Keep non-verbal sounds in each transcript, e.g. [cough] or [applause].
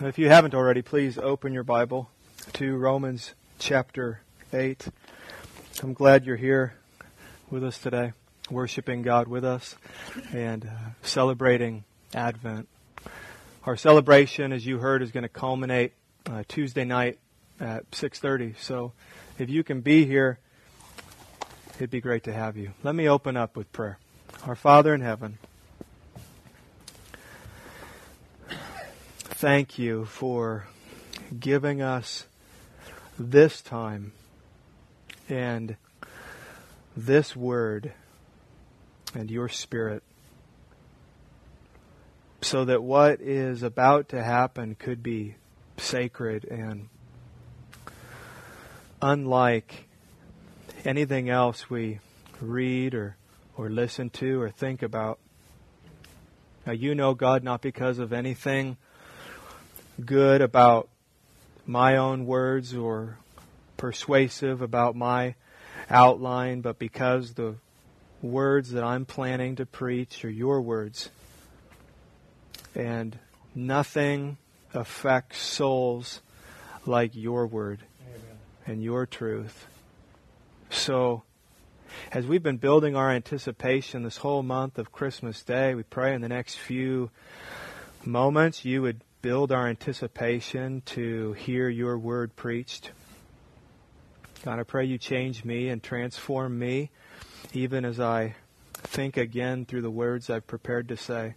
If you haven't already, please open your Bible to Romans chapter 8. I'm glad you're here with us today, worshiping God with us and uh, celebrating Advent. Our celebration, as you heard, is going to culminate uh, Tuesday night at 6:30. So, if you can be here, it'd be great to have you. Let me open up with prayer. Our Father in heaven, thank you for giving us this time and this word and your spirit so that what is about to happen could be sacred and unlike anything else we read or, or listen to or think about. Now, you know God not because of anything good about my own words or persuasive about my outline, but because the words that I'm planning to preach are your words. And nothing affects souls like your word Amen. and your truth. So, as we've been building our anticipation this whole month of Christmas Day, we pray in the next few moments you would build our anticipation to hear your word preached. God, I pray you change me and transform me even as I think again through the words I've prepared to say.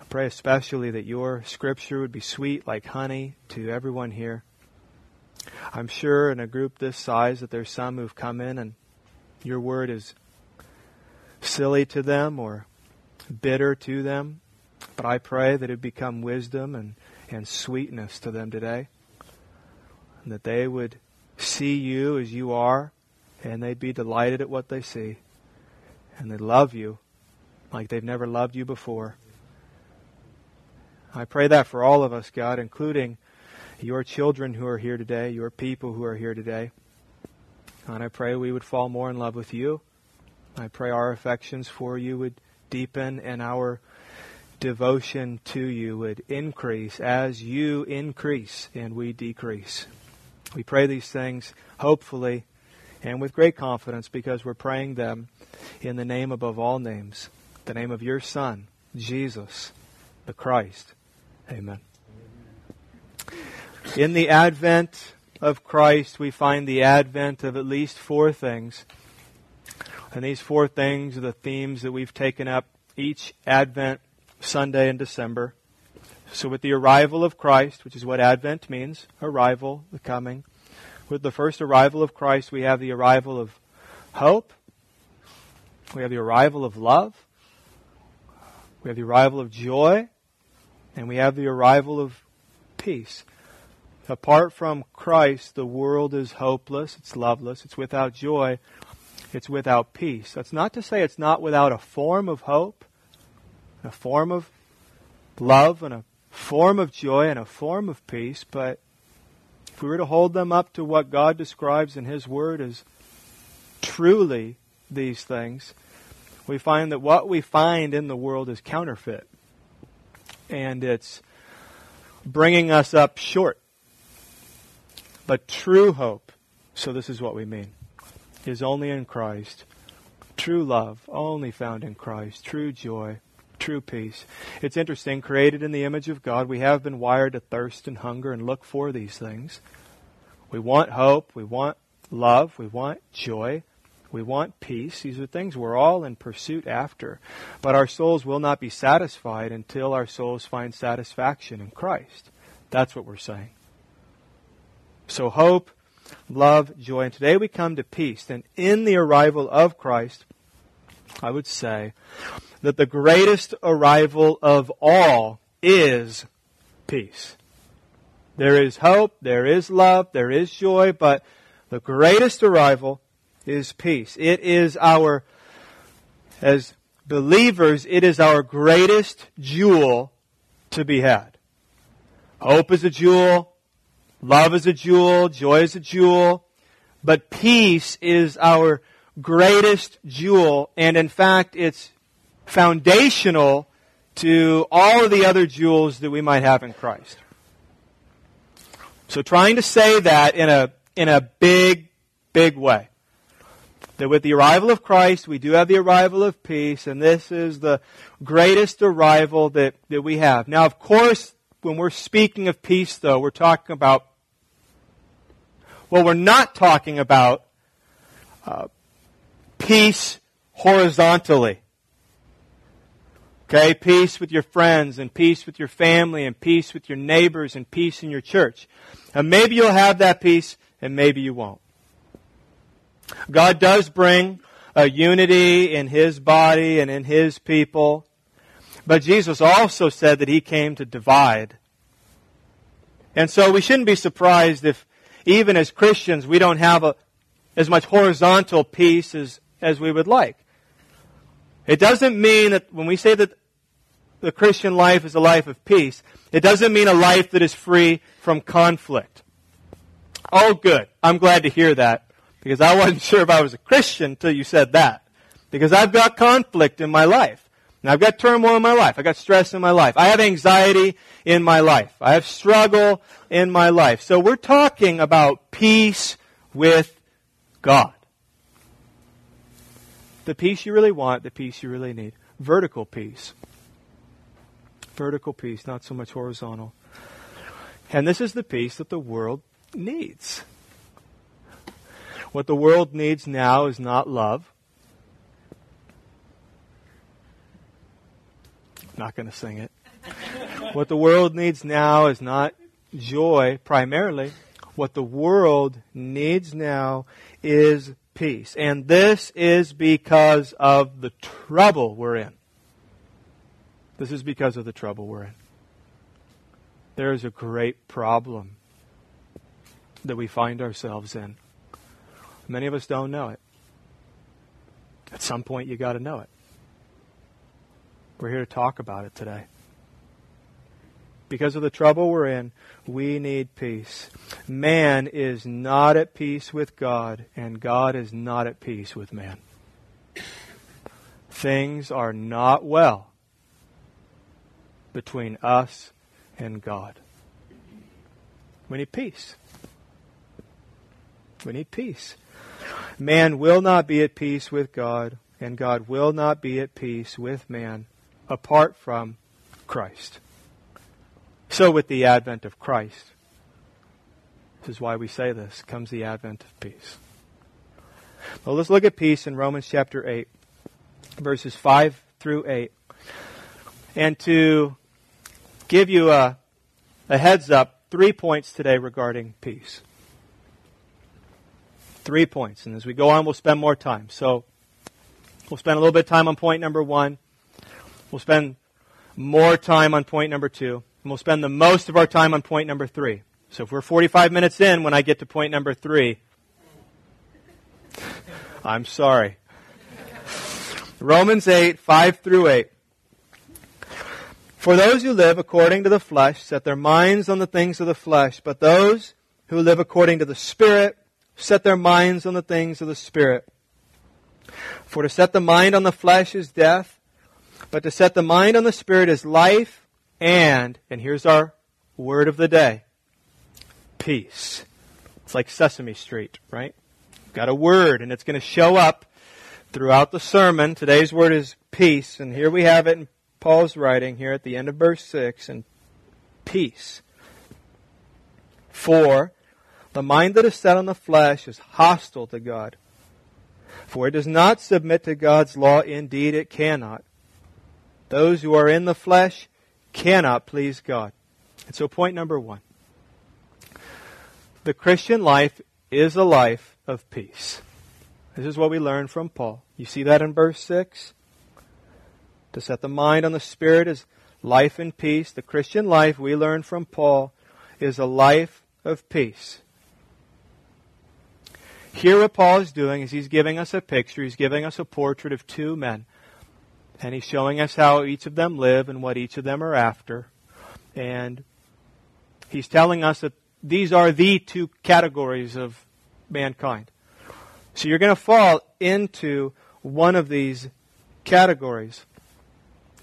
I pray especially that your scripture would be sweet like honey to everyone here. I'm sure in a group this size that there's some who've come in and your word is silly to them or bitter to them. But I pray that it become wisdom and, and sweetness to them today. And that they would see you as you are and they'd be delighted at what they see. And they'd love you like they've never loved you before. I pray that for all of us, God, including your children who are here today, your people who are here today. And I pray we would fall more in love with you. I pray our affections for you would deepen and our devotion to you would increase as you increase and we decrease. We pray these things hopefully and with great confidence because we're praying them in the name above all names, the name of your Son, Jesus, the Christ. Amen. In the advent of Christ, we find the advent of at least four things. And these four things are the themes that we've taken up each Advent Sunday in December. So, with the arrival of Christ, which is what Advent means arrival, the coming, with the first arrival of Christ, we have the arrival of hope, we have the arrival of love, we have the arrival of joy, and we have the arrival of peace. Apart from Christ, the world is hopeless, it's loveless, it's without joy, it's without peace. That's not to say it's not without a form of hope, a form of love, and a form of joy, and a form of peace, but if we were to hold them up to what God describes in His Word as truly these things, we find that what we find in the world is counterfeit. And it's bringing us up short. But true hope, so this is what we mean, is only in Christ. True love, only found in Christ. True joy, true peace. It's interesting, created in the image of God, we have been wired to thirst and hunger and look for these things. We want hope, we want love, we want joy, we want peace. These are things we're all in pursuit after. But our souls will not be satisfied until our souls find satisfaction in Christ. That's what we're saying. So hope, love, joy. And today we come to peace. And in the arrival of Christ, I would say that the greatest arrival of all is peace. There is hope, there is love, there is joy, but the greatest arrival is peace. It is our, as believers, it is our greatest jewel to be had. Hope is a jewel, love is a jewel, joy is a jewel, but peace is our greatest jewel, and in fact, it's foundational to all of the other jewels that we might have in Christ. So trying to say that in a, in a big, big way. That with the arrival of Christ, we do have the arrival of peace, and this is the greatest arrival that, that we have. Now, of course, when we're speaking of peace, though, we're talking about, well, we're not talking about uh, peace horizontally. Okay, peace with your friends and peace with your family and peace with your neighbors and peace in your church. And maybe you'll have that peace and maybe you won't. God does bring a unity in His body and in His people. But Jesus also said that He came to divide. And so we shouldn't be surprised if even as Christians we don't have a, as much horizontal peace as, as we would like. It doesn't mean that when we say that the Christian life is a life of peace, it doesn't mean a life that is free from conflict. Oh, good. I'm glad to hear that because I wasn't sure if I was a Christian until you said that. Because I've got conflict in my life. And I've got turmoil in my life. I've got stress in my life. I have anxiety in my life. I have struggle in my life. So we're talking about peace with God the peace you really want, the peace you really need. Vertical peace. Vertical peace, not so much horizontal. And this is the peace that the world needs. What the world needs now is not love. Not going to sing it. what the world needs now is not joy primarily. What the world needs now is peace. And this is because of the trouble we're in. This is because of the trouble we're in. There is a great problem that we find ourselves in. Many of us don't know it. At some point, you got to know it. We're here to talk about it today. Because of the trouble we're in, we need peace. Man is not at peace with God, and God is not at peace with man. Things are not well between us and God. We need peace. We need peace. Man will not be at peace with God, and God will not be at peace with man apart from Christ. So, with the advent of Christ, this is why we say this, comes the advent of peace. Well, let's look at peace in Romans chapter 8, verses 5 through 8. And to give you a, a heads up, three points today regarding peace. Three points. And as we go on, we'll spend more time. So, we'll spend a little bit of time on point number one. We'll spend more time on point number two. And we'll spend the most of our time on point number three. So if we're 45 minutes in when I get to point number three, I'm sorry. Romans 8, 5 through 8. For those who live according to the flesh set their minds on the things of the flesh, but those who live according to the Spirit set their minds on the things of the Spirit. For to set the mind on the flesh is death, but to set the mind on the Spirit is life and, and here's our word of the day peace. It's like Sesame Street, right? Got a word, and it's going to show up throughout the sermon. Today's word is peace, and here we have it in Paul's writing here at the end of verse 6 and peace. For the mind that is set on the flesh is hostile to God. For it does not submit to God's law, indeed it cannot. Those who are in the flesh cannot please God. And so, point number one the Christian life is a life of peace. This is what we learn from Paul. You see that in verse 6? To set the mind on the Spirit is life and peace. The Christian life, we learn from Paul, is a life of peace. Here, what Paul is doing is he's giving us a picture, he's giving us a portrait of two men. And he's showing us how each of them live and what each of them are after. And he's telling us that these are the two categories of mankind. So you're going to fall into one of these categories.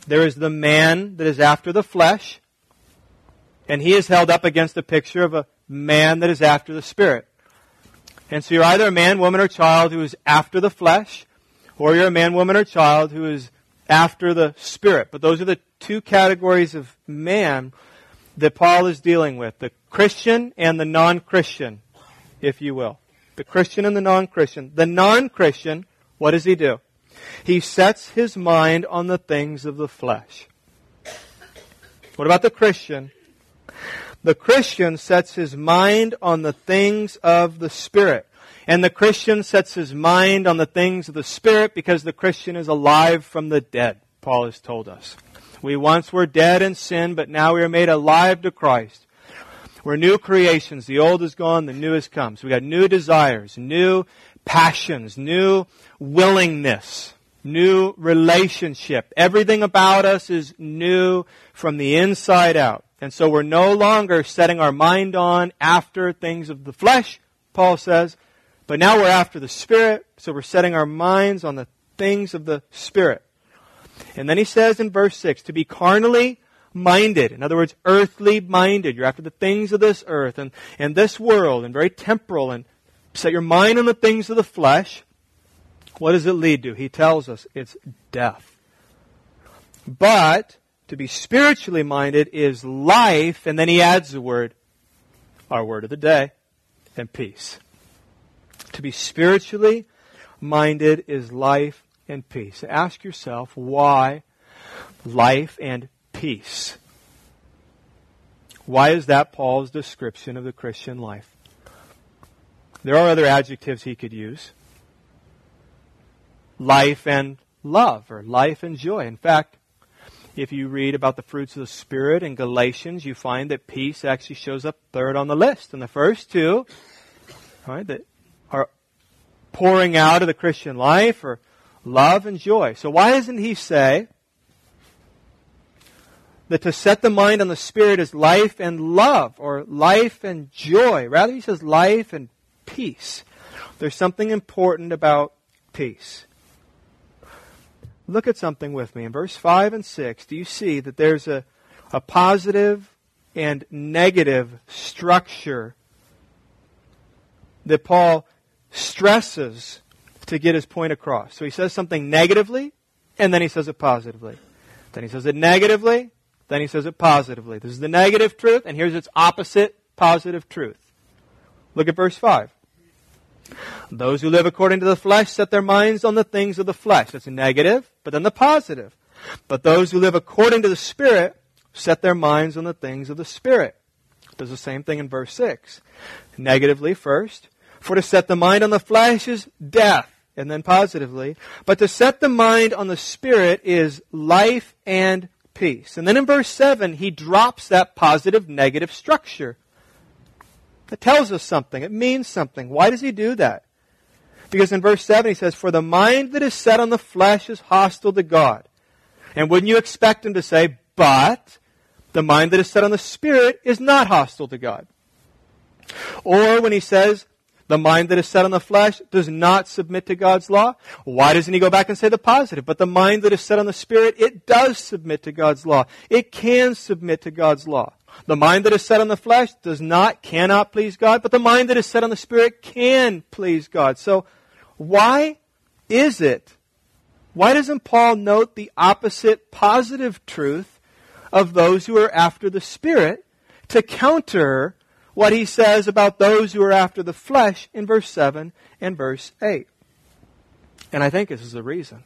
There is the man that is after the flesh, and he is held up against the picture of a man that is after the spirit. And so you're either a man, woman, or child who is after the flesh, or you're a man, woman, or child who is after the spirit. But those are the two categories of man that Paul is dealing with the Christian and the non Christian, if you will. The Christian and the non Christian. The non Christian, what does he do? He sets his mind on the things of the flesh. What about the Christian? The Christian sets his mind on the things of the Spirit. And the Christian sets his mind on the things of the Spirit because the Christian is alive from the dead, Paul has told us. We once were dead in sin, but now we are made alive to Christ. We're new creations. The old is gone, the new has come. So we got new desires, new passions, new willingness, new relationship. Everything about us is new from the inside out. And so we're no longer setting our mind on after things of the flesh, Paul says, but now we're after the Spirit, so we're setting our minds on the things of the Spirit. And then he says in verse 6, to be carnally minded. In other words, earthly minded. You're after the things of this earth and, and this world and very temporal and set your mind on the things of the flesh. What does it lead to? He tells us it's death. But to be spiritually minded is life, and then he adds the word, our word of the day, and peace. To be spiritually minded is life and peace. Ask yourself why life and peace. Why is that Paul's description of the Christian life? There are other adjectives he could use. Life and love, or life and joy. In fact, if you read about the fruits of the Spirit in Galatians, you find that peace actually shows up third on the list. And the first two, right, that pouring out of the Christian life or love and joy. So why doesn't he say that to set the mind on the Spirit is life and love, or life and joy? Rather, he says life and peace. There's something important about peace. Look at something with me. In verse 5 and 6, do you see that there's a, a positive and negative structure that Paul stresses to get his point across? So he says something negatively, and then he says it positively. Then he says it negatively, then he says it positively. This is the negative truth, and here's its opposite positive truth. Look at verse 5. Those who live according to the flesh set their minds on the things of the flesh. That's negative, but then the positive. But those who live according to the Spirit set their minds on the things of the Spirit. Does the same thing in verse 6. Negatively first. For to set the mind on the flesh is death. And then positively. But to set the mind on the Spirit is life and peace. And then in verse 7, he drops that positive negative structure. It tells us something. It means something. Why does he do that? Because in verse 7 he says, For the mind that is set on the flesh is hostile to God. And wouldn't you expect him to say, But the mind that is set on the Spirit is not hostile to God? Or when he says, the mind that is set on the flesh does not submit to God's law. Why doesn't he go back and say the positive? But the mind that is set on the Spirit, it does submit to God's law. It can submit to God's law. The mind that is set on the flesh does not, cannot please God, but the mind that is set on the Spirit can please God. So, why is it? Why doesn't Paul note the opposite positive truth of those who are after the Spirit to counter what he says about those who are after the flesh in verse 7 and verse 8? And I think this is the reason.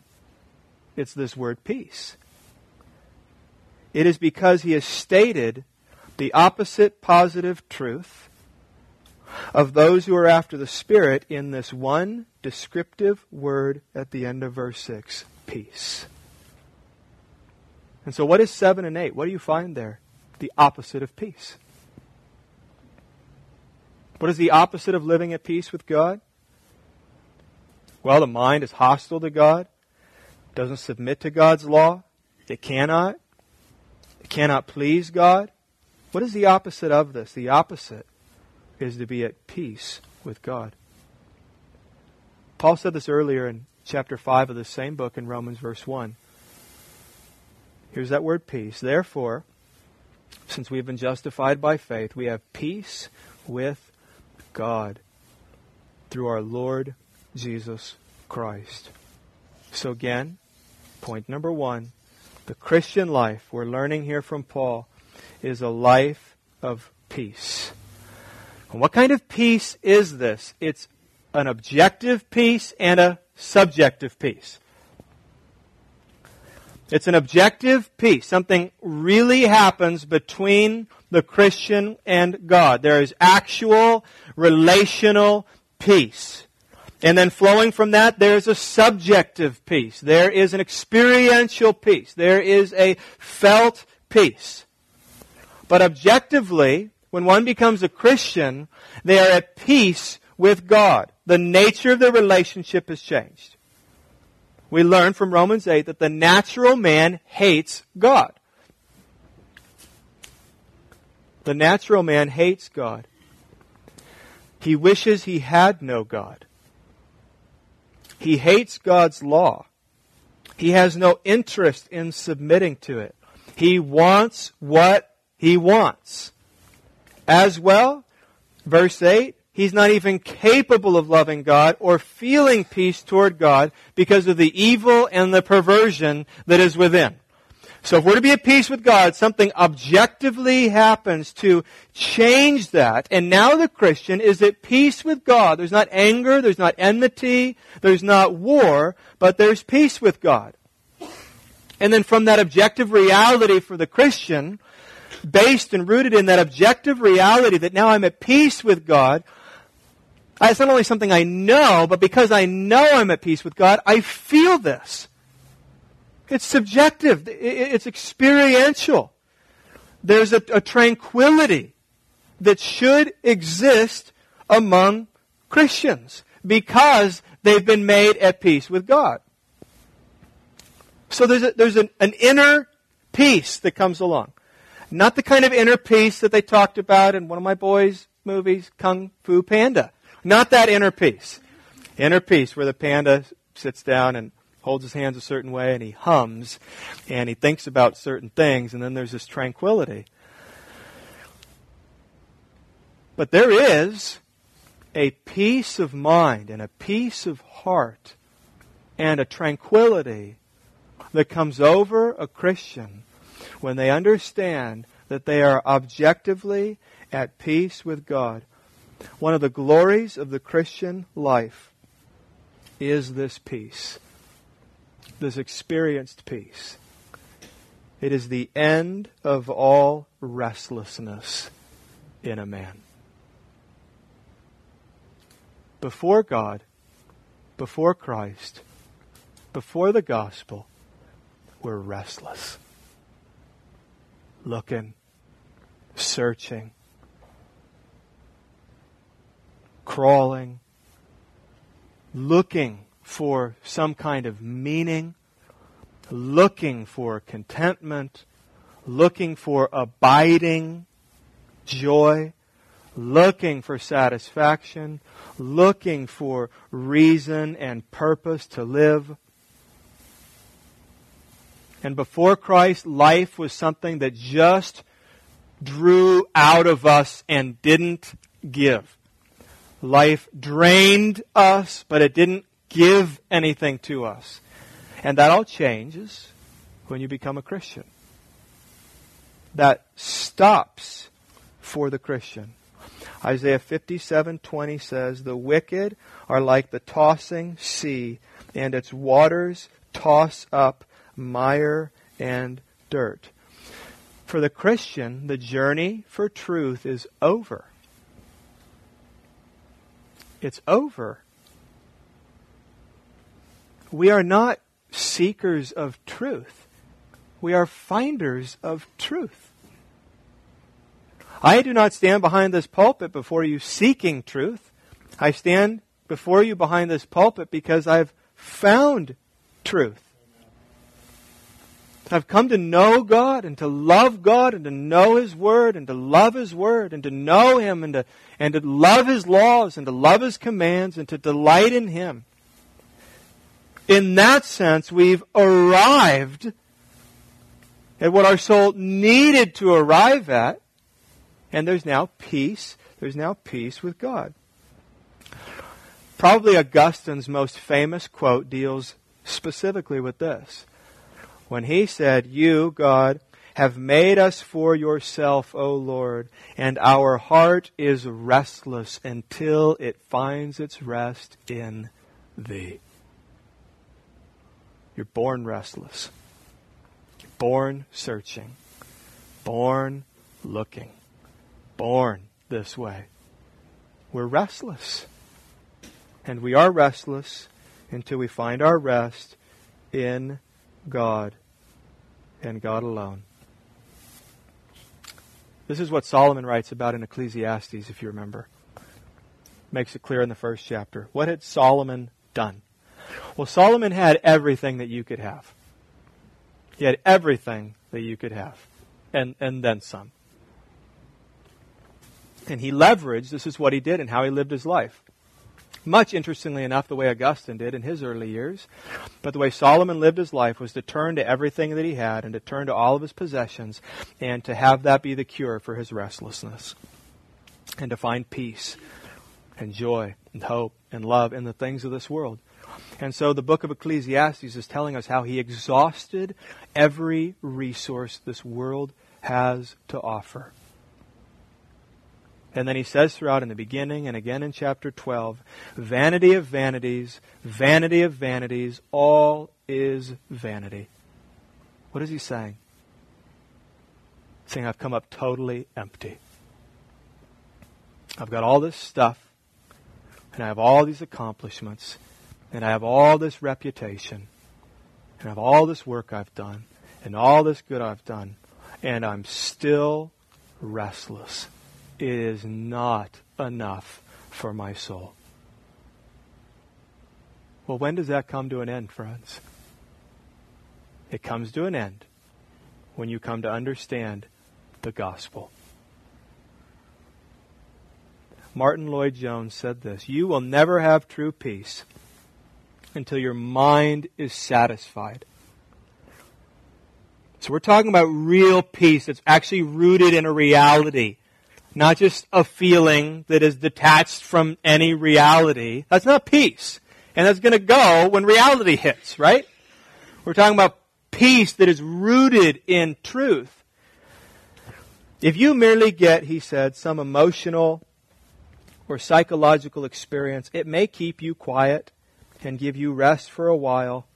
It's this word peace. It is because he has stated the opposite positive truth of those who are after the Spirit in this one descriptive word at the end of verse 6 peace. And so, what is 7 and 8? What do you find there? The opposite of peace. What is the opposite of living at peace with God? Well, the mind is hostile to God, doesn't submit to God's law, it cannot, it cannot please God. What is the opposite of this? The opposite is to be at peace with God. Paul said this earlier in chapter 5 of the same book in Romans, verse 1. Here's that word peace. Therefore, since we have been justified by faith, we have peace with God through our Lord Jesus Christ. So, again, point number one the Christian life, we're learning here from Paul, is a life of peace. And what kind of peace is this? It's an objective peace and a subjective peace. It's an objective peace. Something really happens between the Christian and God. There is actual relational peace. And then flowing from that, there's a subjective peace. There is an experiential peace. There is a felt peace. But objectively, when one becomes a Christian, they are at peace with God. The nature of the relationship has changed. We learn from Romans 8 that the natural man hates God. The natural man hates God. He wishes he had no God. He hates God's law. He has no interest in submitting to it. He wants what he wants. As well, verse 8, he's not even capable of loving God or feeling peace toward God because of the evil and the perversion that is within. So if we're to be at peace with God, something objectively happens to change that. And now the Christian is at peace with God. There's not anger, there's not enmity, there's not war, but there's peace with God. And then from that objective reality for the Christian, based and rooted in that objective reality that now I'm at peace with God, it's not only something I know, but because I know I'm at peace with God, I feel this. It's subjective. It's experiential. There's a, a tranquility that should exist among Christians because they've been made at peace with God. So there's, a, there's an, an inner peace that comes along. Not the kind of inner peace that they talked about in one of my boys' movies, Kung Fu Panda. Not that inner peace. Inner peace where the panda sits down and holds his hands a certain way and he hums and he thinks about certain things and then there's this tranquility. But there is a peace of mind and a peace of heart and a tranquility that comes over a Christian when they understand that they are objectively at peace with God. One of the glories of the Christian life is this peace this experienced peace. It is the end of all restlessness in a man. Before God, before Christ, before the gospel, we're restless. Looking, searching, crawling, looking for some kind of meaning, looking for contentment, looking for abiding joy, looking for satisfaction, looking for reason and purpose to live. And before Christ, life was something that just drew out of us and didn't give. Life drained us, but it didn't give anything to us. And that all changes when you become a Christian. That stops for the Christian. Isaiah 57:20 says, "The wicked are like the tossing sea, and its waters toss up mire and dirt." For the Christian, the journey for truth is over. It's over. We are not seekers of truth. We are finders of truth. I do not stand behind this pulpit before you seeking truth. I stand before you behind this pulpit because I've found truth. I've come to know God and to love God and to know His Word and to love His Word and to know Him and to, and to love His laws and to love His commands and to delight in Him in that sense, we've arrived at what our soul needed to arrive at, and there's now peace. There's now peace with God. Probably Augustine's most famous quote deals specifically with this. When he said, You, God, have made us for yourself, O Lord, and our heart is restless until it finds its rest in thee. You're born restless, You're born searching, born looking, born this way. We're restless. And we are restless until we find our rest in God and God alone. This is what Solomon writes about in Ecclesiastes, if you remember. Makes it clear in the first chapter. What had Solomon done? Well, Solomon had everything that you could have. He had everything that you could have, and, and then some. And he leveraged, this is what he did and how he lived his life. Much interestingly enough, the way Augustine did in his early years. But the way Solomon lived his life was to turn to everything that he had and to turn to all of his possessions and to have that be the cure for his restlessness. And to find peace and joy and hope and love in the things of this world. And so the book of Ecclesiastes is telling us how he exhausted every resource this world has to offer. And then he says throughout in the beginning and again in chapter 12 vanity of vanities, vanity of vanities, all is vanity. What is he saying? saying, I've come up totally empty. I've got all this stuff, and I have all these accomplishments, and I have all this reputation, and I have all this work I've done, and all this good I've done, and I'm still restless it is not enough for my soul. Well, when does that come to an end, friends? It comes to an end when you come to understand the gospel. Martyn Lloyd-Jones said this You will never have true peace until your mind is satisfied. So we're talking about real peace that's actually rooted in a reality not just a feeling that is detached from any reality. That's not peace. And that's going to go when reality hits, right? We're talking about peace that is rooted in truth. If you merely get, he said, some emotional or psychological experience, it may keep you quiet and give you rest for a while,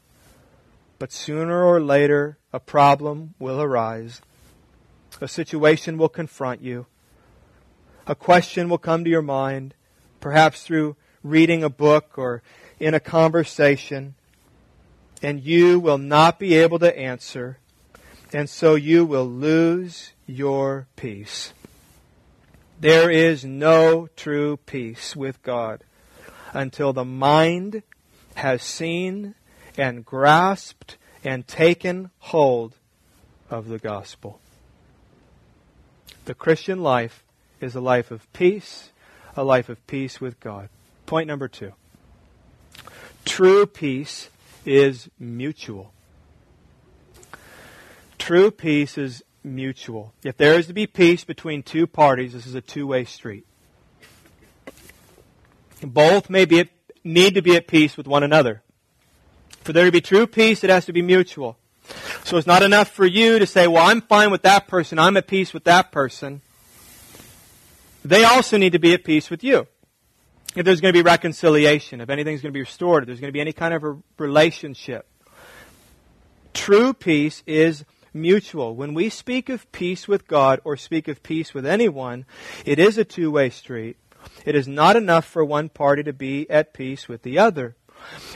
but sooner or later a problem will arise. A situation will confront you a question will come to your mind, perhaps through reading a book or in a conversation, and you will not be able to answer, and so you will lose your peace. There is no true peace with God until the mind has seen and grasped and taken hold of the gospel. The Christian life is a life of peace, a life of peace with God. Point number two. True peace is mutual. True peace is mutual. If there is to be peace between two parties, this is a two-way street. Both may be at, need to be at peace with one another. For there to be true peace, it has to be mutual. So it's not enough for you to say, well, I'm fine with that person, I'm at peace with that person they also need to be at peace with you. If there's going to be reconciliation, if anything's going to be restored, if there's going to be any kind of a relationship. True peace is mutual. When we speak of peace with God or speak of peace with anyone, it is a two-way street. It is not enough for one party to be at peace with the other,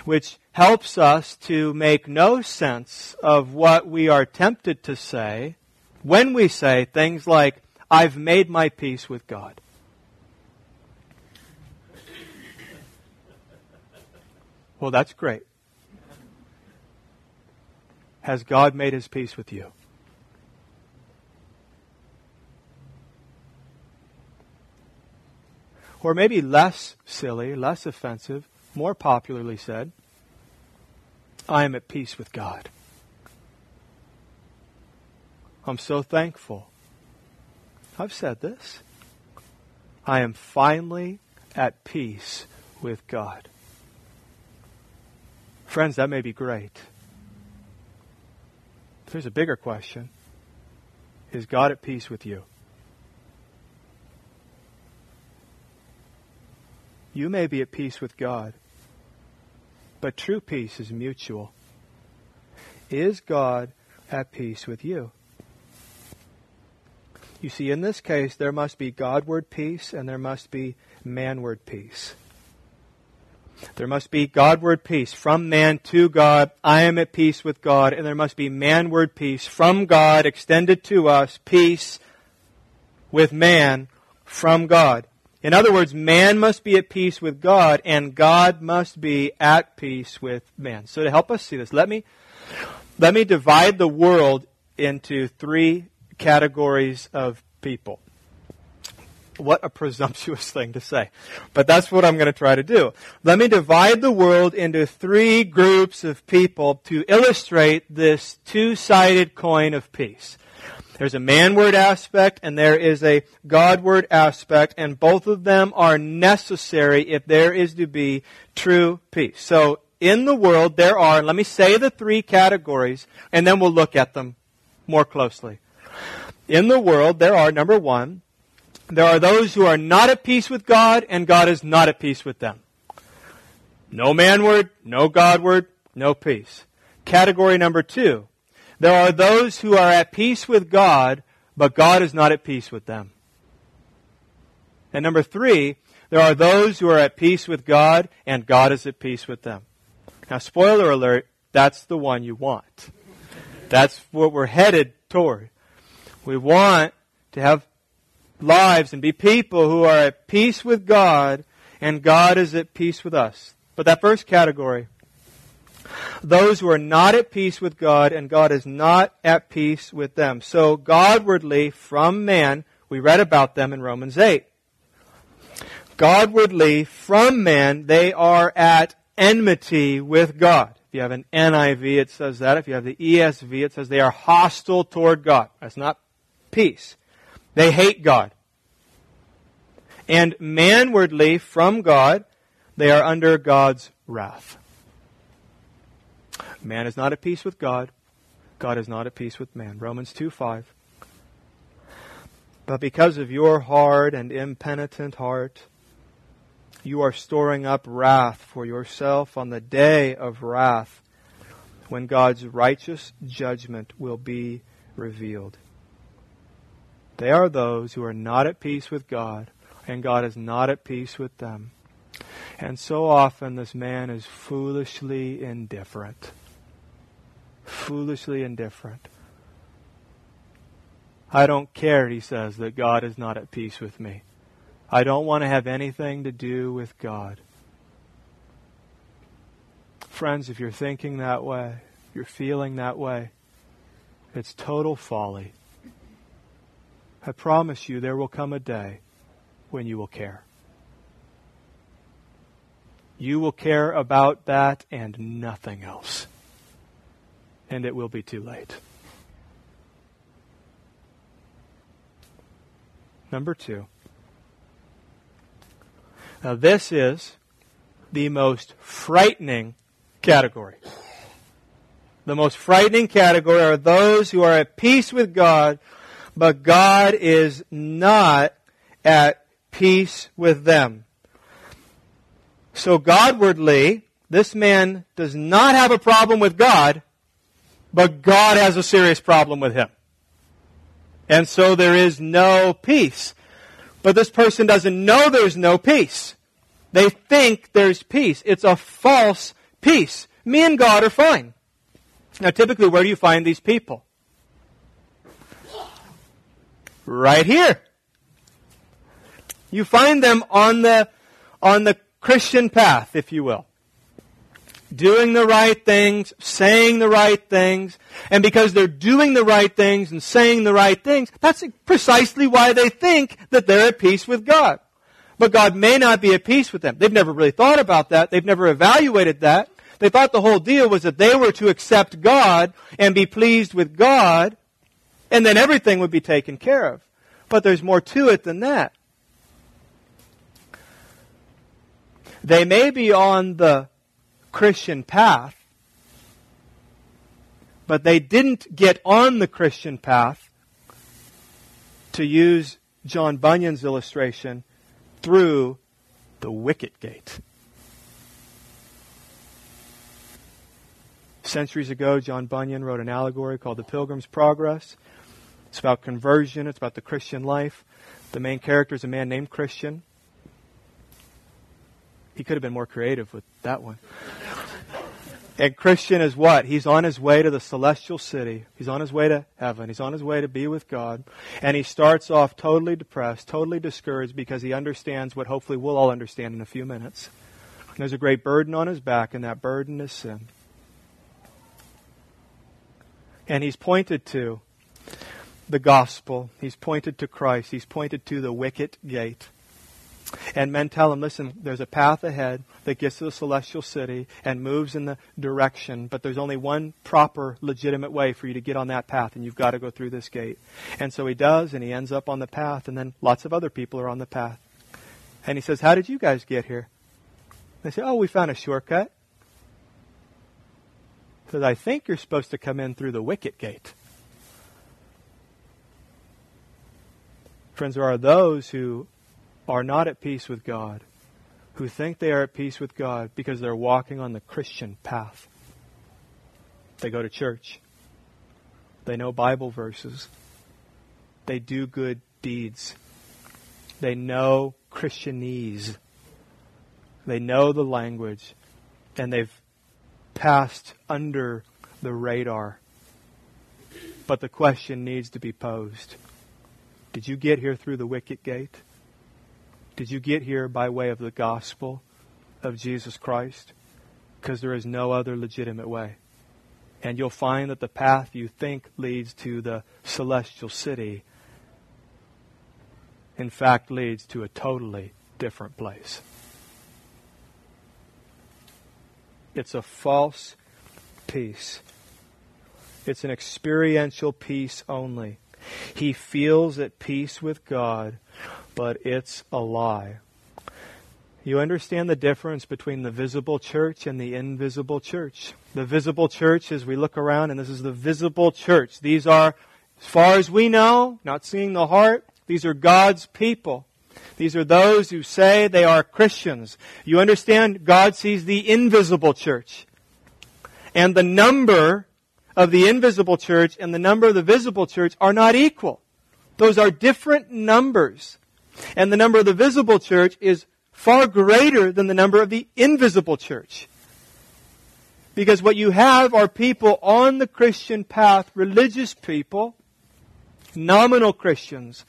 which helps us to make no sense of what we are tempted to say when we say things like, I've made my peace with God. Well, that's great. Has God made his peace with you? Or maybe less silly, less offensive, more popularly said, I am at peace with God. I'm so thankful. I've said this. I am finally at peace with God. Friends, that may be great. There's a bigger question. Is God at peace with you? You may be at peace with God, but true peace is mutual. Is God at peace with you? You see, in this case, there must be Godward peace and there must be manward peace. There must be Godward peace from man to God. I am at peace with God. And there must be manward peace from God extended to us, peace with man from God. In other words, man must be at peace with God and God must be at peace with man. So to help us see this, let me, let me divide the world into three categories of people. What a presumptuous [laughs] thing to say. But that's what I'm going to try to do. Let me divide the world into three groups of people to illustrate this two-sided coin of peace. There's a manward aspect and there is a Godward aspect, and both of them are necessary if there is to be true peace. So, in the world, there are, let me say the three categories, and then we'll look at them more closely. In the world, there are, number one, there are those who are not at peace with God, and God is not at peace with them. No manward, no Godward, no peace. Category number two. There are those who are at peace with God, but God is not at peace with them. And number three, there are those who are at peace with God, and God is at peace with them. Now, spoiler alert, that's the one you want. That's what we're headed toward. We want to have lives and be people who are at peace with God and God is at peace with us. But that first category, those who are not at peace with God and God is not at peace with them. So Godwardly from man, we read about them in Romans 8. Godwardly from man, they are at enmity with God. If you have an NIV, it says that. If you have the ESV, it says they are hostile toward God. That's not peace. They hate God. And manwardly from God, they are under God's wrath. Man is not at peace with God. God is not at peace with man. Romans 2 5. But because of your hard and impenitent heart, you are storing up wrath for yourself on the day of wrath when God's righteous judgment will be revealed. They are those who are not at peace with God, and God is not at peace with them. And so often this man is foolishly indifferent. Foolishly indifferent. I don't care, he says, that God is not at peace with me. I don't want to have anything to do with God. Friends, if you're thinking that way, if you're feeling that way, it's total folly. I promise you there will come a day when you will care. You will care about that and nothing else. And it will be too late. Number two. Now, this is the most frightening category. The most frightening category are those who are at peace with God but God is not at peace with them. So Godwardly, this man does not have a problem with God, but God has a serious problem with him. And so there is no peace. But this person doesn't know there's no peace. They think there's peace. It's a false peace. Me and God are fine. Now typically where do you find these people? right here. You find them on the, on the Christian path, if you will. Doing the right things, saying the right things, and because they're doing the right things and saying the right things, that's precisely why they think that they're at peace with God. But God may not be at peace with them. They've never really thought about that. They've never evaluated that. They thought the whole deal was that they were to accept God and be pleased with God, And then everything would be taken care of. But there's more to it than that. They may be on the Christian path, but they didn't get on the Christian path to use John Bunyan's illustration through the wicket gate. Centuries ago, John Bunyan wrote an allegory called The Pilgrim's Progress. It's about conversion, it's about the Christian life. The main character is a man named Christian. He could have been more creative with that one. And Christian is what? He's on his way to the celestial city. He's on his way to heaven. He's on his way to be with God. And he starts off totally depressed, totally discouraged because he understands what hopefully we'll all understand in a few minutes. And there's a great burden on his back, and that burden is sin. And he's pointed to the gospel. He's pointed to Christ. He's pointed to the wicket gate. And men tell him, listen, there's a path ahead that gets to the celestial city and moves in the direction, but there's only one proper, legitimate way for you to get on that path, and you've got to go through this gate. And so he does, and he ends up on the path, and then lots of other people are on the path. And he says, How did you guys get here? They say, Oh, we found a shortcut. He says, I think you're supposed to come in through the wicket gate. Friends, there are those who are not at peace with God, who think they are at peace with God because they're walking on the Christian path. They go to church. They know Bible verses. They do good deeds. They know Christianese. They know the language. And they've passed under the radar. But the question needs to be posed Did you get here through the wicket gate? Did you get here by way of the gospel of Jesus Christ? Because there is no other legitimate way. And you'll find that the path you think leads to the celestial city, in fact, leads to a totally different place. It's a false peace. It's an experiential peace only. He feels at peace with God but it's a lie. You understand the difference between the visible church and the invisible church. The visible church, as we look around, and this is the visible church. These are, as far as we know, not seeing the heart, these are God's people. These are those who say they are Christians. You understand, God sees the invisible church. And the number of the invisible church and the number of the visible church are not equal. Those are different numbers. And the number of the visible church is far greater than the number of the invisible church. Because what you have are people on the Christian path, religious people, nominal Christians,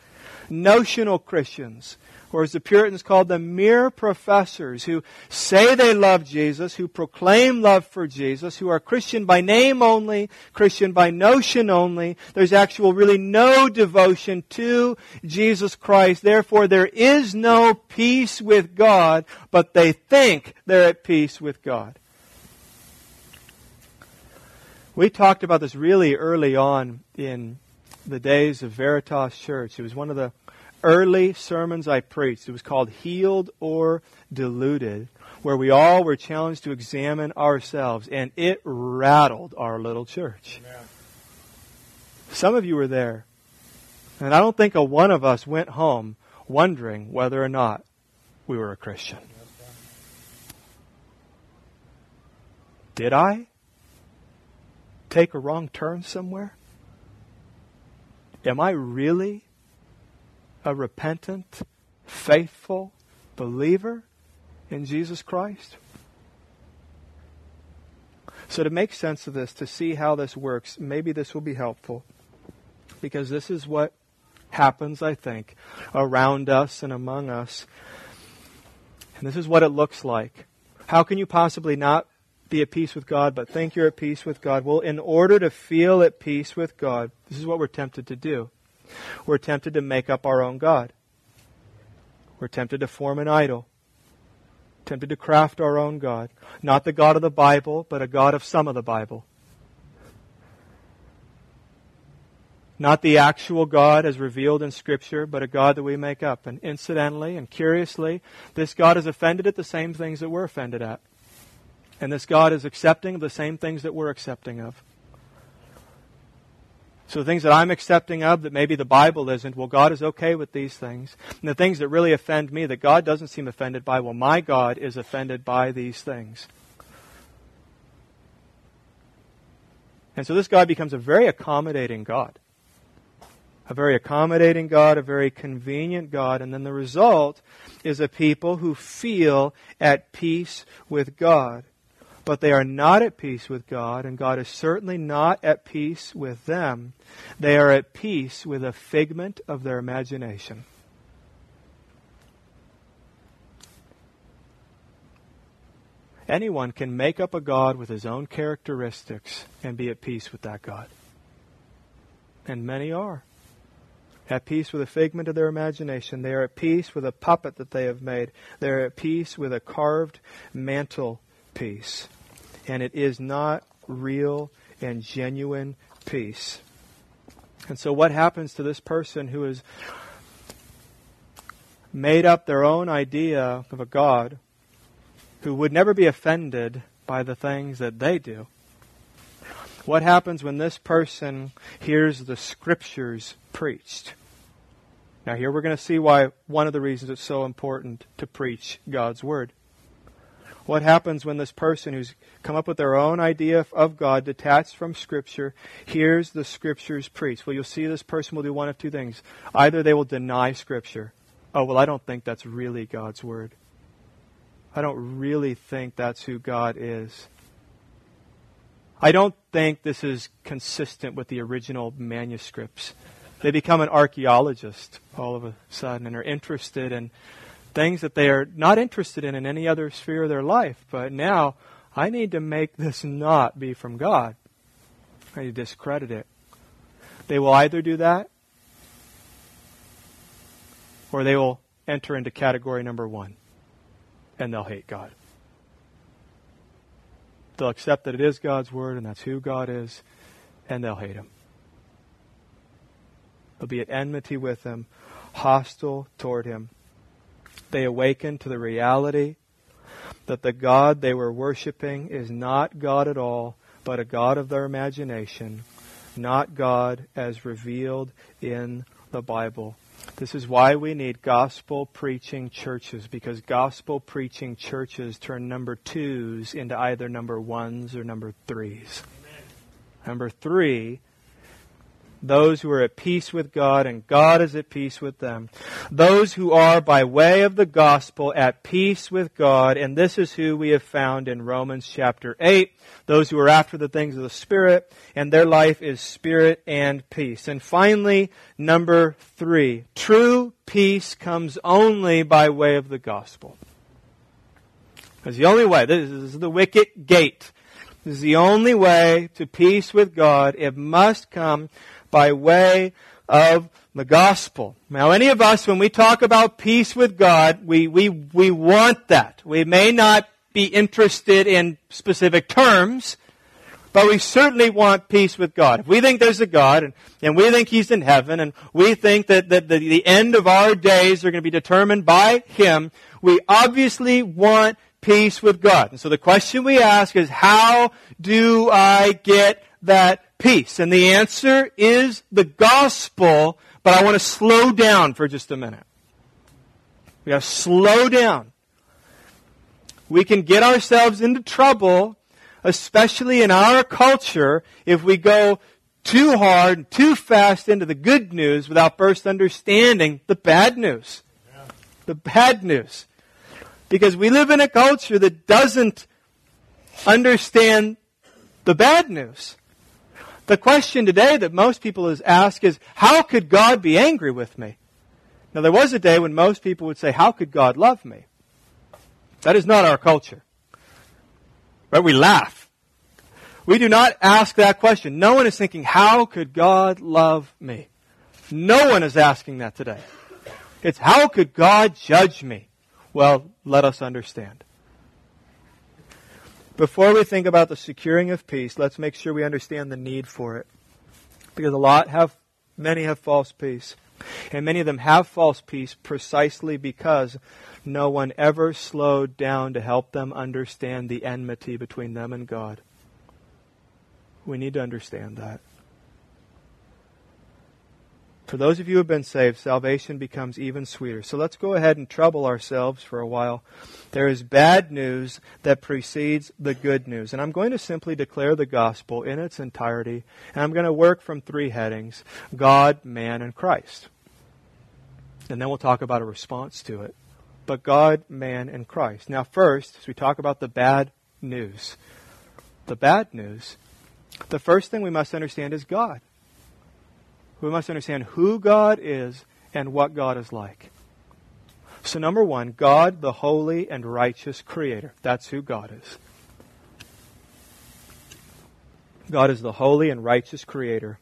notional Christians, or as the Puritans called them, mere professors who say they love Jesus, who proclaim love for Jesus, who are Christian by name only, Christian by notion only. There's actual really no devotion to Jesus Christ. Therefore, there is no peace with God, but they think they're at peace with God. We talked about this really early on in the days of Veritas Church. It was one of the early sermons I preached. It was called Healed or Deluded, where we all were challenged to examine ourselves, and it rattled our little church. Amen. Some of you were there, and I don't think a one of us went home wondering whether or not we were a Christian. Did I take a wrong turn somewhere? Am I really a repentant, faithful believer in Jesus Christ? So, to make sense of this, to see how this works, maybe this will be helpful. Because this is what happens, I think, around us and among us. And this is what it looks like. How can you possibly not be at peace with God, but think you're at peace with God? Well, in order to feel at peace with God, this is what we're tempted to do. We're tempted to make up our own God. We're tempted to form an idol. Tempted to craft our own God. Not the God of the Bible, but a God of some of the Bible. Not the actual God as revealed in Scripture, but a God that we make up. And incidentally and curiously, this God is offended at the same things that we're offended at. And this God is accepting of the same things that we're accepting of. So the things that I'm accepting of that maybe the Bible isn't, well, God is okay with these things. And the things that really offend me that God doesn't seem offended by, well, my God is offended by these things. And so this God becomes a very accommodating God. A very accommodating God, a very convenient God, and then the result is a people who feel at peace with God but they are not at peace with God, and God is certainly not at peace with them. They are at peace with a figment of their imagination. Anyone can make up a God with his own characteristics and be at peace with that God. And many are. At peace with a figment of their imagination. They are at peace with a puppet that they have made. They are at peace with a carved mantle piece and it is not real and genuine peace. And so, what happens to this person who has made up their own idea of a God who would never be offended by the things that they do? What happens when this person hears the scriptures preached? Now, here we're going to see why one of the reasons it's so important to preach God's Word. What happens when this person who's come up with their own idea of God, detached from Scripture, hears the Scriptures preached? Well, you'll see this person will do one of two things. Either they will deny Scripture. Oh, well, I don't think that's really God's Word. I don't really think that's who God is. I don't think this is consistent with the original manuscripts. They become an archaeologist all of a sudden and are interested in things that they are not interested in in any other sphere of their life. But now, I need to make this not be from God. I need to discredit it. They will either do that, or they will enter into category number one, and they'll hate God. They'll accept that it is God's word and that's who God is, and they'll hate Him. They'll be at enmity with Him, hostile toward Him they awaken to the reality that the God they were worshiping is not God at all, but a God of their imagination, not God as revealed in the Bible. This is why we need gospel preaching churches, because gospel preaching churches turn number twos into either number ones or number threes. Number three those who are at peace with God and God is at peace with them. Those who are by way of the gospel at peace with God, and this is who we have found in Romans chapter 8. Those who are after the things of the Spirit, and their life is spirit and peace. And finally, number three, true peace comes only by way of the gospel. It's the only way. This is the wicket gate. This is the only way to peace with God. It must come by way of the gospel. Now, any of us, when we talk about peace with God, we, we, we want that. We may not be interested in specific terms, but we certainly want peace with God. If we think there's a God and, and we think He's in heaven and we think that, that the, the end of our days are going to be determined by Him, we obviously want peace with God. And so the question we ask is, how do I get that peace? And the answer is the gospel, but I want to slow down for just a minute. We got to slow down. We can get ourselves into trouble, especially in our culture, if we go too hard, and too fast into the good news without first understanding the bad news. Yeah. The bad news. Because we live in a culture that doesn't understand the bad news. The question today that most people is ask is, how could God be angry with me? Now there was a day when most people would say, how could God love me? That is not our culture. Right? We laugh. We do not ask that question. No one is thinking, how could God love me? No one is asking that today. It's how could God judge me? Well, let us understand. Before we think about the securing of peace, let's make sure we understand the need for it. Because a lot have Many have false peace. And many of them have false peace precisely because no one ever slowed down to help them understand the enmity between them and God. We need to understand that. For those of you who have been saved, salvation becomes even sweeter. So let's go ahead and trouble ourselves for a while. There is bad news that precedes the good news. And I'm going to simply declare the gospel in its entirety. And I'm going to work from three headings God, man, and Christ. And then we'll talk about a response to it. But God, man, and Christ. Now, first, as we talk about the bad news, the bad news, the first thing we must understand is God we must understand who God is and what God is like. So, number one, God, the holy and righteous creator. That's who God is. God is the holy and righteous creator.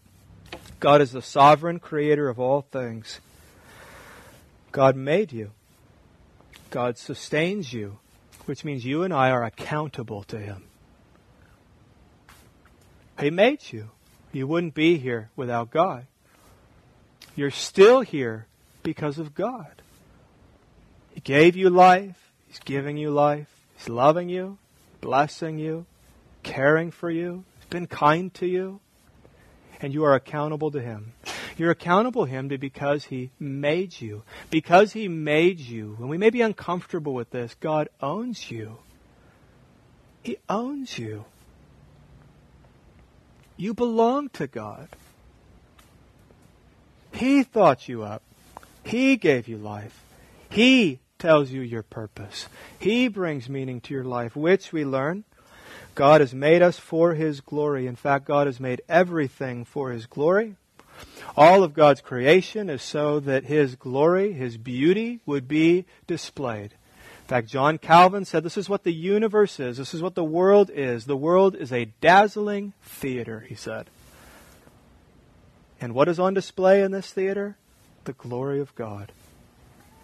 God is the sovereign creator of all things. God made you. God sustains you, which means you and I are accountable to Him. He made you. You wouldn't be here without God. You're still here because of God. He gave you life. He's giving you life. He's loving you, blessing you, caring for you. He's been kind to you. And you are accountable to Him. You're accountable to Him because He made you. Because He made you, and we may be uncomfortable with this, God owns you. He owns you. You belong to God. He thought you up. He gave you life. He tells you your purpose. He brings meaning to your life, which we learn. God has made us for His glory. In fact, God has made everything for His glory. All of God's creation is so that His glory, His beauty, would be displayed. In fact, John Calvin said this is what the universe is. This is what the world is. The world is a dazzling theater, he said. And what is on display in this theater? The glory of God.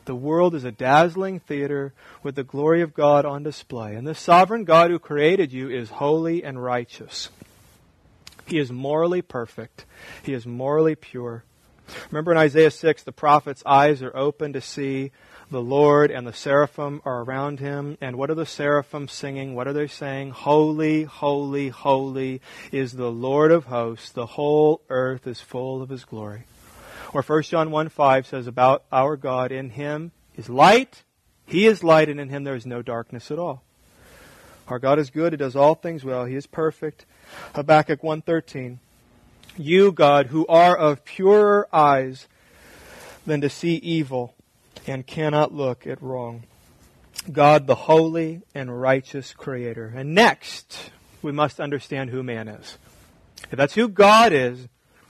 The world is a dazzling theater with the glory of God on display. And the sovereign God who created you is holy and righteous. He is morally perfect. He is morally pure. Remember in Isaiah 6, the prophet's eyes are open to see the Lord and the seraphim are around him. And what are the seraphim singing? What are they saying? Holy, holy, holy is the Lord of hosts. The whole earth is full of his glory. Or 1 John 1 5 says about our God, in him is light. He is light, and in him there is no darkness at all. Our God is good. He does all things well. He is perfect. Habakkuk 1.13 You, God, who are of purer eyes than to see evil and cannot look at wrong. God, the holy and righteous creator. And next, we must understand who man is. If that's who God is,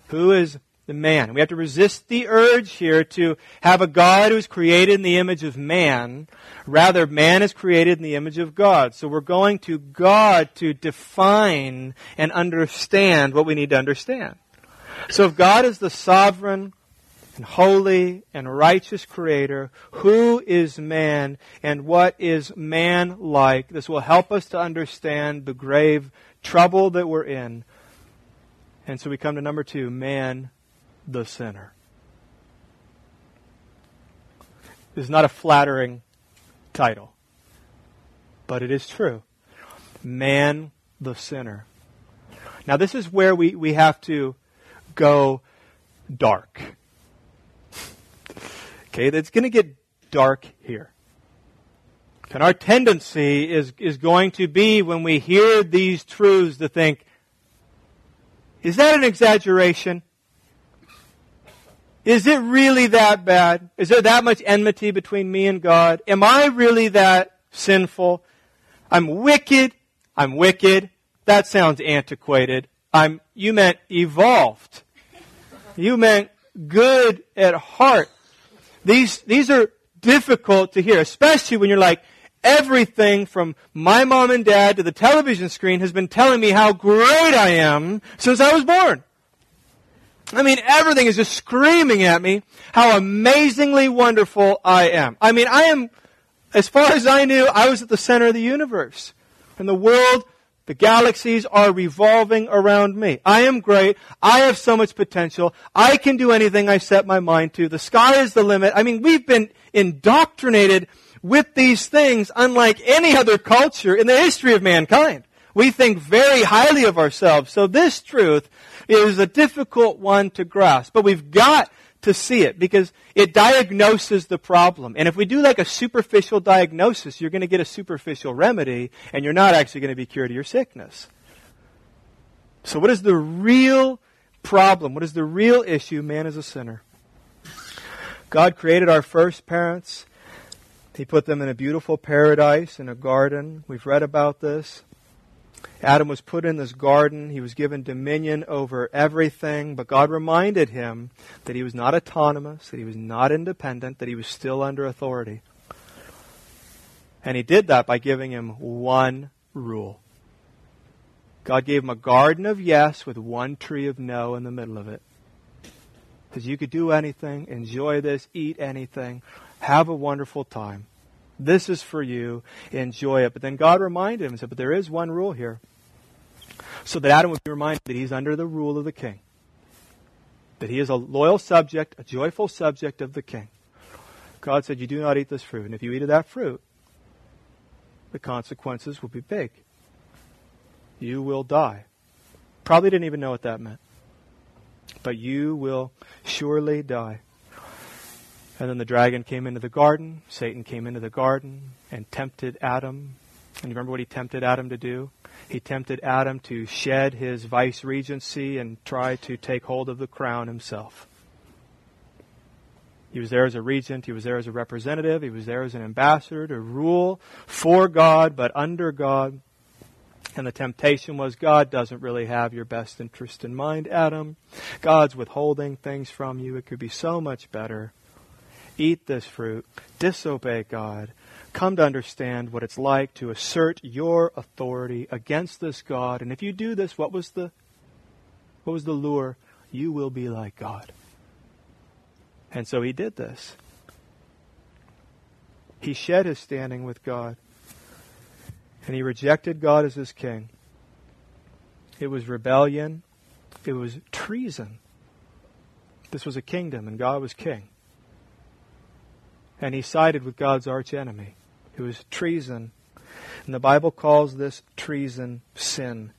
who is the man? We have to resist the urge here to have a God who's created in the image of man. Rather, man is created in the image of God. So we're going to God to define and understand what we need to understand. So if God is the sovereign, and holy and righteous creator. Who is man and what is man like? This will help us to understand the grave trouble that we're in. And so we come to number two man, the sinner. This is not a flattering title, but it is true. Man, the sinner. Now, this is where we, we have to go dark. Okay, it's going to get dark here. And our tendency is, is going to be when we hear these truths to think, is that an exaggeration? Is it really that bad? Is there that much enmity between me and God? Am I really that sinful? I'm wicked. I'm wicked. That sounds antiquated. I'm, you meant evolved. You meant good at heart. These, these are difficult to hear, especially when you're like, everything from my mom and dad to the television screen has been telling me how great I am since I was born. I mean, everything is just screaming at me how amazingly wonderful I am. I mean, I am, as far as I knew, I was at the center of the universe. And the world The galaxies are revolving around me. I am great. I have so much potential. I can do anything I set my mind to. The sky is the limit. I mean, we've been indoctrinated with these things unlike any other culture in the history of mankind. We think very highly of ourselves. So this truth is a difficult one to grasp. But we've got to see it because it diagnoses the problem. And if we do like a superficial diagnosis, you're going to get a superficial remedy and you're not actually going to be cured of your sickness. So what is the real problem? What is the real issue? Man is a sinner. God created our first parents. He put them in a beautiful paradise in a garden. We've read about this. Adam was put in this garden. He was given dominion over everything, but God reminded him that he was not autonomous, that he was not independent, that he was still under authority. And he did that by giving him one rule. God gave him a garden of yes with one tree of no in the middle of it. Because you could do anything, enjoy this, eat anything, have a wonderful time. This is for you. Enjoy it. But then God reminded him and said, But there is one rule here. So that Adam would be reminded that he's under the rule of the king. That he is a loyal subject, a joyful subject of the king. God said, You do not eat this fruit. And if you eat of that fruit, the consequences will be big. You will die. Probably didn't even know what that meant. But you will surely die. And then the dragon came into the garden, Satan came into the garden and tempted Adam. And you remember what he tempted Adam to do? He tempted Adam to shed his vice regency and try to take hold of the crown himself. He was there as a regent, he was there as a representative, he was there as an ambassador to rule for God but under God. And the temptation was God doesn't really have your best interest in mind, Adam. God's withholding things from you. It could be so much better eat this fruit, disobey God, come to understand what it's like to assert your authority against this God. And if you do this, what was the what was the lure? You will be like God. And so he did this. He shed his standing with God. And he rejected God as his king. It was rebellion. It was treason. This was a kingdom, and God was king and he sided with God's archenemy. It was treason. And the Bible calls this treason sin.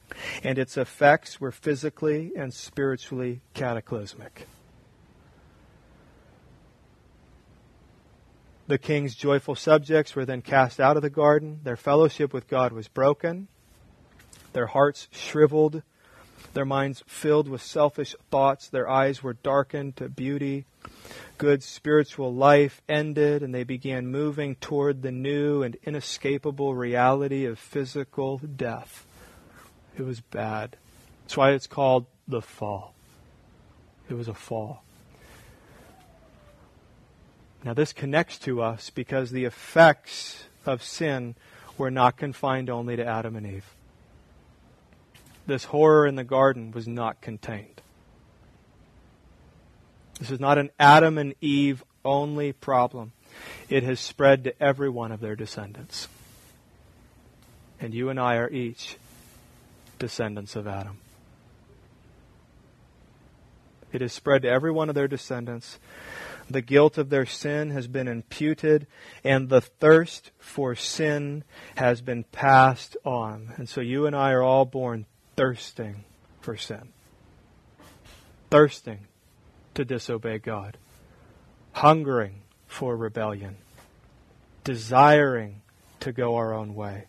And its effects were physically and spiritually cataclysmic. The king's joyful subjects were then cast out of the garden. Their fellowship with God was broken. Their hearts shriveled. Their minds filled with selfish thoughts. Their eyes were darkened to beauty good spiritual life ended and they began moving toward the new and inescapable reality of physical death. It was bad. That's why it's called the fall. It was a fall. Now, this connects to us because the effects of sin were not confined only to Adam and Eve. This horror in the garden was not contained. This is not an Adam and Eve only problem. It has spread to every one of their descendants. And you and I are each descendants of Adam. It has spread to every one of their descendants. The guilt of their sin has been imputed, and the thirst for sin has been passed on. And so you and I are all born thirsting for sin. Thirsting to disobey God, hungering for rebellion, desiring to go our own way,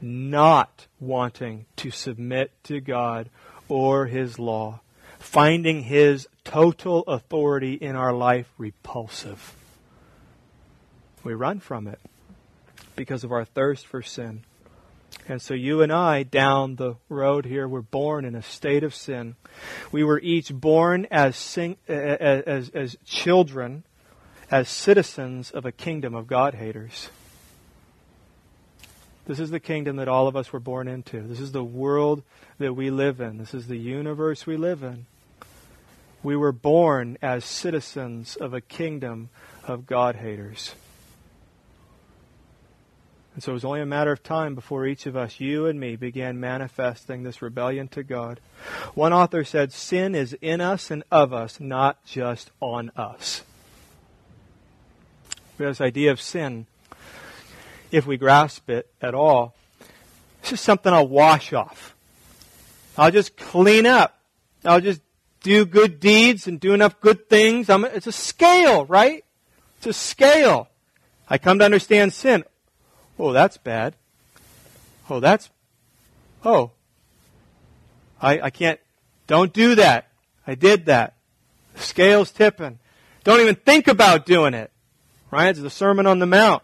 not wanting to submit to God or His law, finding His total authority in our life repulsive. We run from it because of our thirst for sin. And so you and I, down the road here, were born in a state of sin. We were each born as, sing, as, as children, as citizens of a kingdom of God haters. This is the kingdom that all of us were born into. This is the world that we live in. This is the universe we live in. We were born as citizens of a kingdom of God haters. And so it was only a matter of time before each of us, you and me, began manifesting this rebellion to God. One author said, Sin is in us and of us, not just on us. This idea of sin, if we grasp it at all, it's just something I'll wash off. I'll just clean up. I'll just do good deeds and do enough good things. I'm, it's a scale, right? It's a scale. I come to understand sin. Oh, that's bad. Oh, that's, oh, I, I can't, don't do that. I did that. The scale's tipping. Don't even think about doing it. Right? It's the Sermon on the Mount.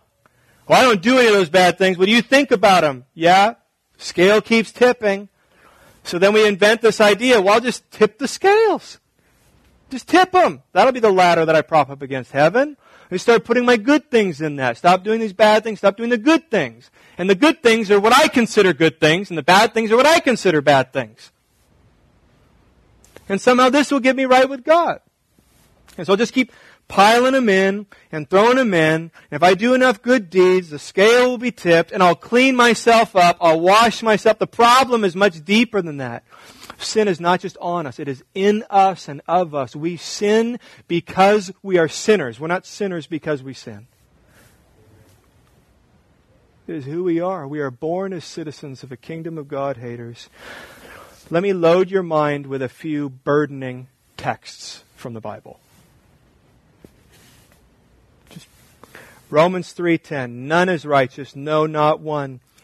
Well, I don't do any of those bad things. What do you think about them? Yeah. Scale keeps tipping. So then we invent this idea. Well, I'll just tip the scales. Just tip them. That'll be the ladder that I prop up against heaven. I start putting my good things in that. Stop doing these bad things. Stop doing the good things. And the good things are what I consider good things, and the bad things are what I consider bad things. And somehow this will get me right with God. And so I'll just keep piling them in and throwing them in. If I do enough good deeds, the scale will be tipped and I'll clean myself up. I'll wash myself. The problem is much deeper than that. Sin is not just on us, it is in us and of us. We sin because we are sinners. We're not sinners because we sin. It is who we are. We are born as citizens of a kingdom of God haters. Let me load your mind with a few burdening texts from the Bible. Romans 3:10 None is righteous, no not one.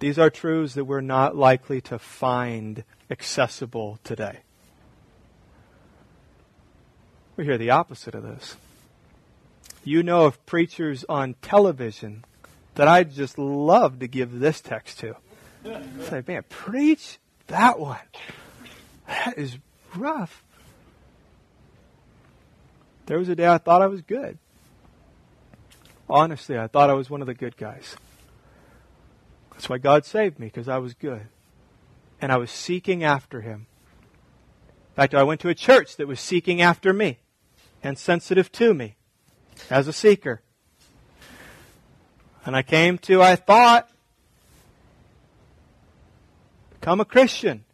These are truths that we're not likely to find accessible today. We hear the opposite of this. You know of preachers on television that I'd just love to give this text to. Say, man, preach that one. That is rough. There was a day I thought I was good. Honestly, I thought I was one of the good guys. That's why God saved me, because I was good. And I was seeking after Him. In fact, I went to a church that was seeking after me and sensitive to me as a seeker. And I came to, I thought, become a Christian.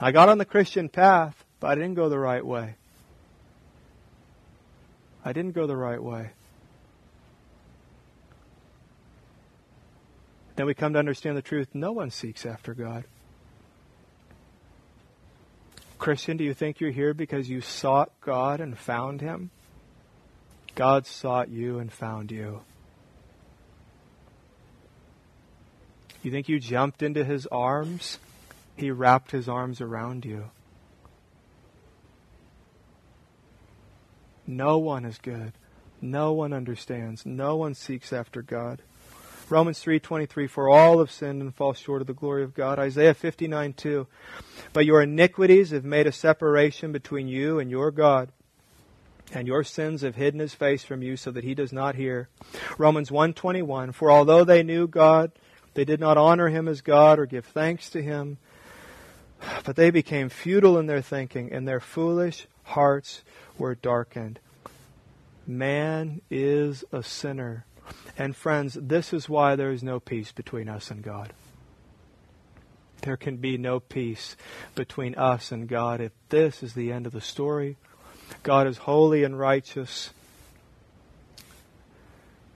I got on the Christian path, but I didn't go the right way. I didn't go the right way. Then we come to understand the truth no one seeks after God. Christian, do you think you're here because you sought God and found Him? God sought you and found you. You think you jumped into His arms? He wrapped His arms around you. No one is good. No one understands. No one seeks after God. Romans 3:23 for all have sinned and fall short of the glory of God. Isaiah 59:2 But your iniquities have made a separation between you and your God. And your sins have hidden his face from you so that he does not hear. Romans 1:21 For although they knew God, they did not honor him as God or give thanks to him, but they became futile in their thinking and their foolish hearts were darkened. Man is a sinner. And friends, this is why there is no peace between us and God. There can be no peace between us and God if this is the end of the story. God is holy and righteous.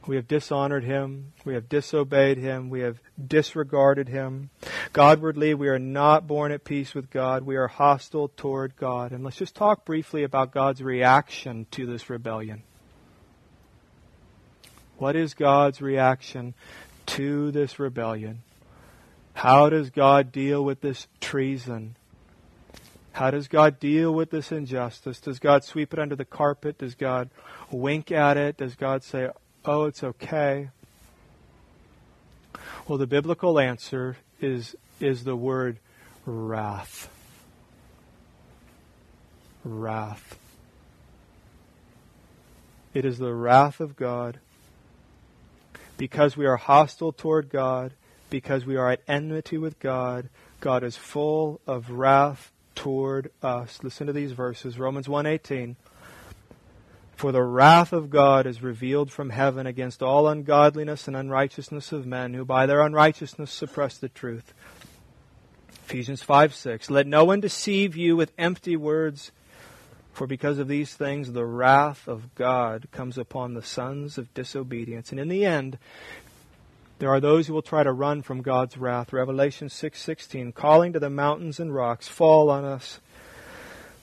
We have dishonored him. We have disobeyed him. We have disregarded him. Godwardly, we are not born at peace with God. We are hostile toward God. And let's just talk briefly about God's reaction to this rebellion. What is God's reaction to this rebellion? How does God deal with this treason? How does God deal with this injustice? Does God sweep it under the carpet? Does God wink at it? Does God say, oh, it's okay? Well, the biblical answer is, is the word wrath. Wrath. It is the wrath of God. Because we are hostile toward God, because we are at enmity with God, God is full of wrath toward us. Listen to these verses. Romans 1:18. For the wrath of God is revealed from heaven against all ungodliness and unrighteousness of men who by their unrighteousness suppress the truth. Ephesians 5 6. Let no one deceive you with empty words, for because of these things the wrath of God comes upon the sons of disobedience. And in the end, there are those who will try to run from God's wrath. Revelation 6:16, calling to the mountains and rocks, fall on us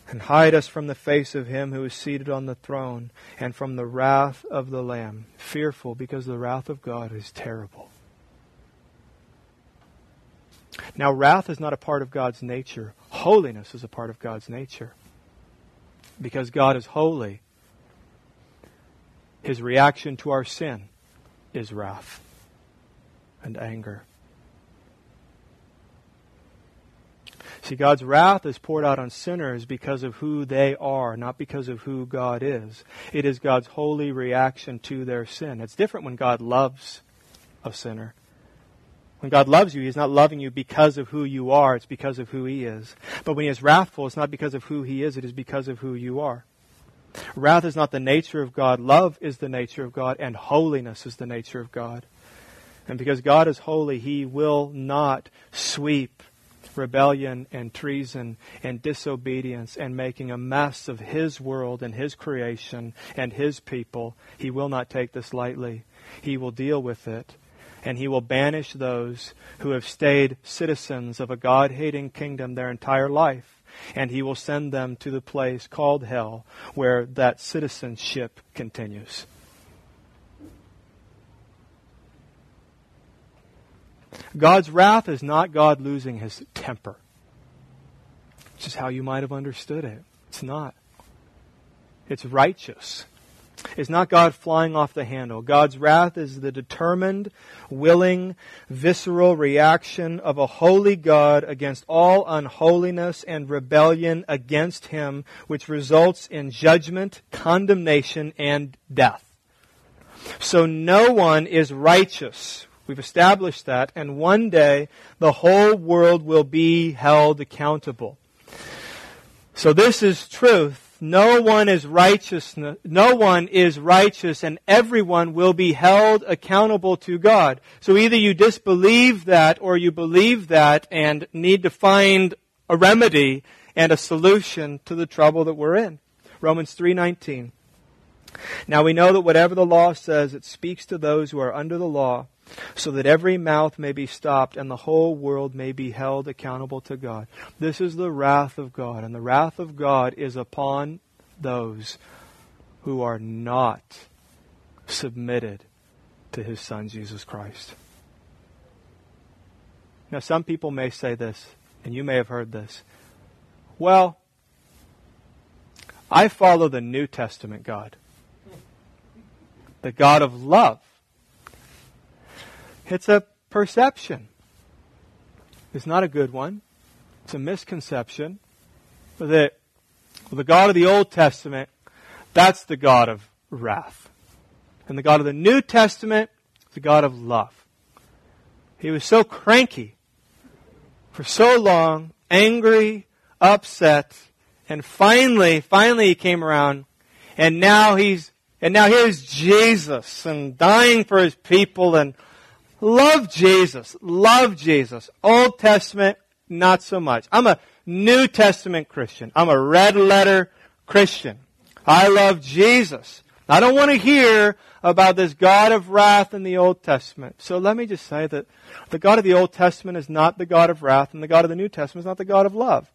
and hide us from the face of him who is seated on the throne and from the wrath of the lamb. Fearful because the wrath of God is terrible. Now, wrath is not a part of God's nature. Holiness is a part of God's nature. Because God is holy, his reaction to our sin is wrath and anger. See, God's wrath is poured out on sinners because of who they are, not because of who God is. It is God's holy reaction to their sin. It's different when God loves a sinner. When God loves you, He's not loving you because of who you are, it's because of who He is. But when He is wrathful, it's not because of who He is, it is because of who you are. Wrath is not the nature of God. Love is the nature of God, and holiness is the nature of God. And because God is holy, He will not sweep rebellion and treason and disobedience and making a mess of His world and His creation and His people. He will not take this lightly. He will deal with it. And He will banish those who have stayed citizens of a God hating kingdom their entire life. And He will send them to the place called hell where that citizenship continues. God's wrath is not God losing his temper, which is how you might have understood it. It's not. It's righteous. It's not God flying off the handle. God's wrath is the determined, willing, visceral reaction of a holy God against all unholiness and rebellion against Him, which results in judgment, condemnation, and death. So no one is righteous We've established that, and one day the whole world will be held accountable. So this is truth. No one is righteous. No one is righteous, and everyone will be held accountable to God. So either you disbelieve that, or you believe that, and need to find a remedy and a solution to the trouble that we're in. Romans three nineteen. Now we know that whatever the law says, it speaks to those who are under the law so that every mouth may be stopped and the whole world may be held accountable to God. This is the wrath of God, and the wrath of God is upon those who are not submitted to his Son, Jesus Christ. Now, some people may say this, and you may have heard this. Well, I follow the New Testament God, the God of love. It's a perception. It's not a good one. It's a misconception. That the God of the Old Testament, that's the God of wrath. And the God of the New Testament is the God of love. He was so cranky for so long, angry, upset, and finally, finally he came around, and now he's, and now here's Jesus and dying for his people and Love Jesus. Love Jesus. Old Testament, not so much. I'm a New Testament Christian. I'm a red letter Christian. I love Jesus. I don't want to hear about this God of wrath in the Old Testament. So let me just say that the God of the Old Testament is not the God of wrath, and the God of the New Testament is not the God of love.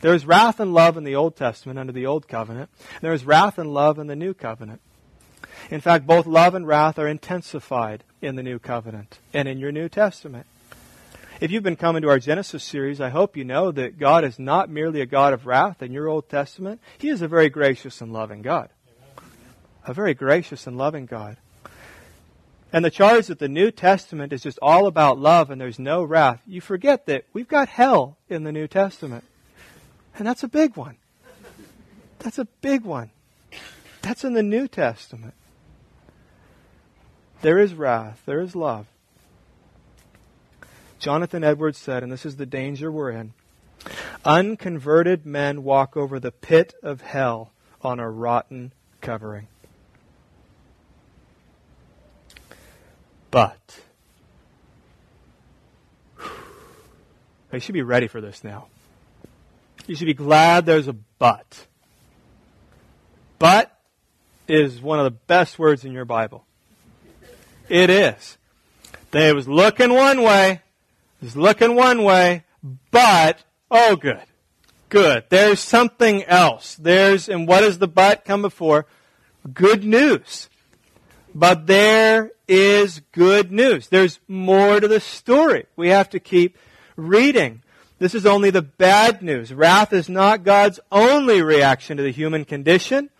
There is wrath and love in the Old Testament under the Old Covenant. There is wrath and love in the New Covenant. In fact, both love and wrath are intensified in the New Covenant and in your New Testament. If you've been coming to our Genesis series, I hope you know that God is not merely a God of wrath in your Old Testament. He is a very gracious and loving God. A very gracious and loving God. and the charge that the New Testament is just all about love and there's no wrath, you forget that we've got hell in the New Testament. And that's a big one. That's a big one. That's in the New Testament. There is wrath, there is love. Jonathan Edwards said, and this is the danger we're in unconverted men walk over the pit of hell on a rotten covering. But, [sighs] you should be ready for this now. You should be glad there's a but. But is one of the best words in your Bible. It is. They was looking one way, was looking one way, but, oh good. Good. There's something else. There's, and what does the but come before? Good news. But there is good news. There's more to the story. We have to keep reading. This is only the bad news. Wrath is not God's only reaction to the human condition.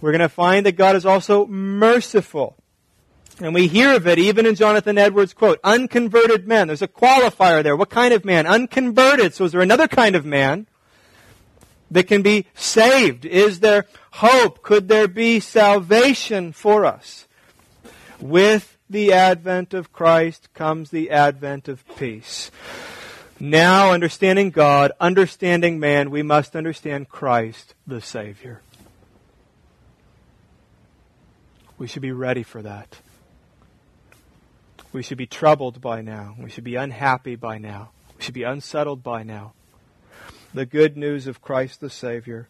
We're going to find that God is also merciful. And we hear of it even in Jonathan Edwards' quote, unconverted men. There's a qualifier there. What kind of man? Unconverted. So is there another kind of man that can be saved? Is there hope? Could there be salvation for us? With the advent of Christ comes the advent of peace. Now, understanding God, understanding man, we must understand Christ, the Savior. We should be ready for that. We should be troubled by now. We should be unhappy by now. We should be unsettled by now. The good news of Christ the Savior.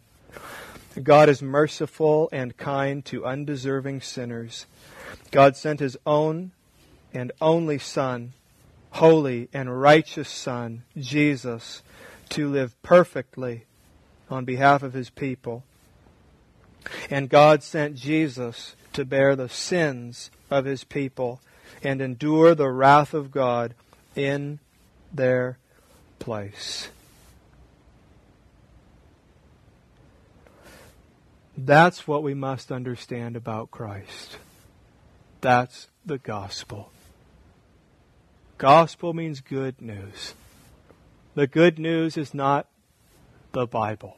God is merciful and kind to undeserving sinners. God sent His own and only Son, holy and righteous Son, Jesus, to live perfectly on behalf of His people. And God sent Jesus to bear the sins of His people and endure the wrath of God in their place. That's what we must understand about Christ. That's the gospel. Gospel means good news. The good news is not the Bible.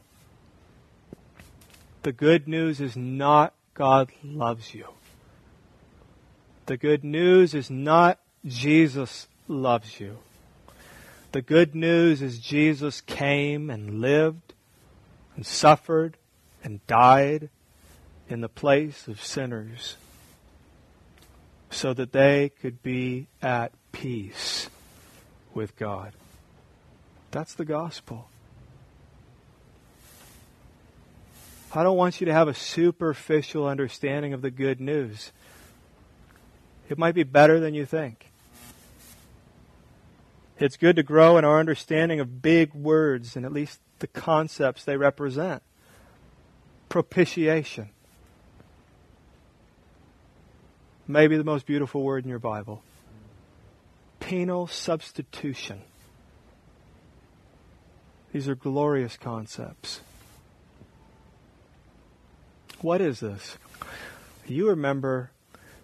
The good news is not God loves you. The good news is not Jesus loves you. The good news is Jesus came and lived and suffered and died in the place of sinners so that they could be at peace with God. That's the gospel. I don't want you to have a superficial understanding of the good news. It might be better than you think. It's good to grow in our understanding of big words and at least the concepts they represent. Propitiation. Maybe the most beautiful word in your Bible. Penal substitution. These are glorious concepts. What is this? You remember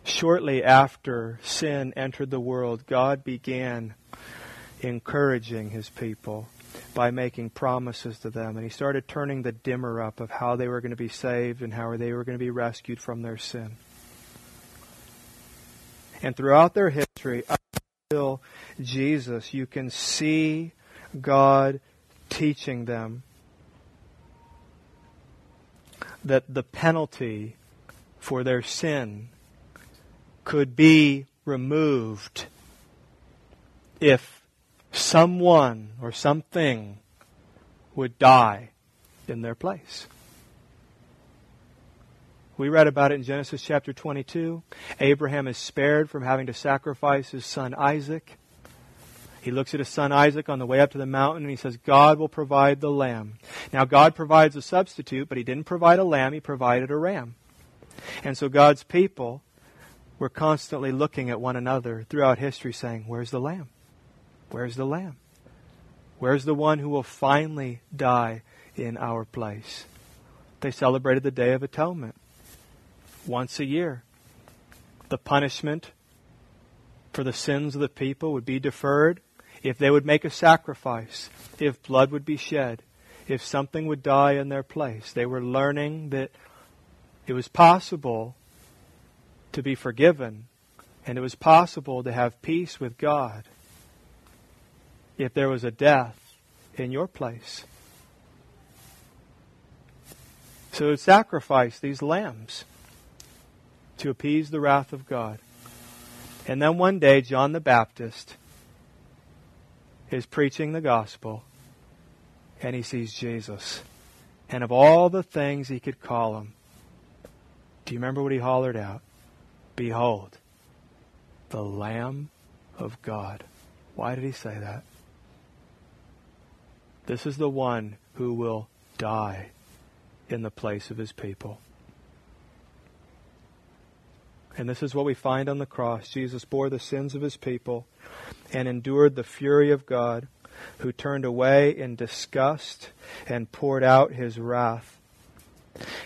shortly after sin entered the world, God began encouraging his people by making promises to them. And he started turning the dimmer up of how they were going to be saved and how they were going to be rescued from their sin. And throughout their history, up until Jesus, you can see God teaching them that the penalty for their sin could be removed if someone or something would die in their place. We read about it in Genesis chapter 22. Abraham is spared from having to sacrifice his son Isaac. He looks at his son Isaac on the way up to the mountain and he says, God will provide the lamb. Now, God provides a substitute, but he didn't provide a lamb, he provided a ram. And so God's people we're constantly looking at one another throughout history saying, Where's the Lamb? Where's the Lamb? Where's the one who will finally die in our place? They celebrated the Day of Atonement once a year. The punishment for the sins of the people would be deferred, if they would make a sacrifice, if blood would be shed, if something would die in their place. They were learning that it was possible to be forgiven and it was possible to have peace with God if there was a death in your place. So sacrifice these lambs to appease the wrath of God. And then one day, John the Baptist is preaching the gospel and he sees Jesus. And of all the things he could call him, do you remember what he hollered out? Behold, the Lamb of God. Why did he say that? This is the one who will die in the place of his people. And this is what we find on the cross. Jesus bore the sins of his people and endured the fury of God, who turned away in disgust and poured out his wrath.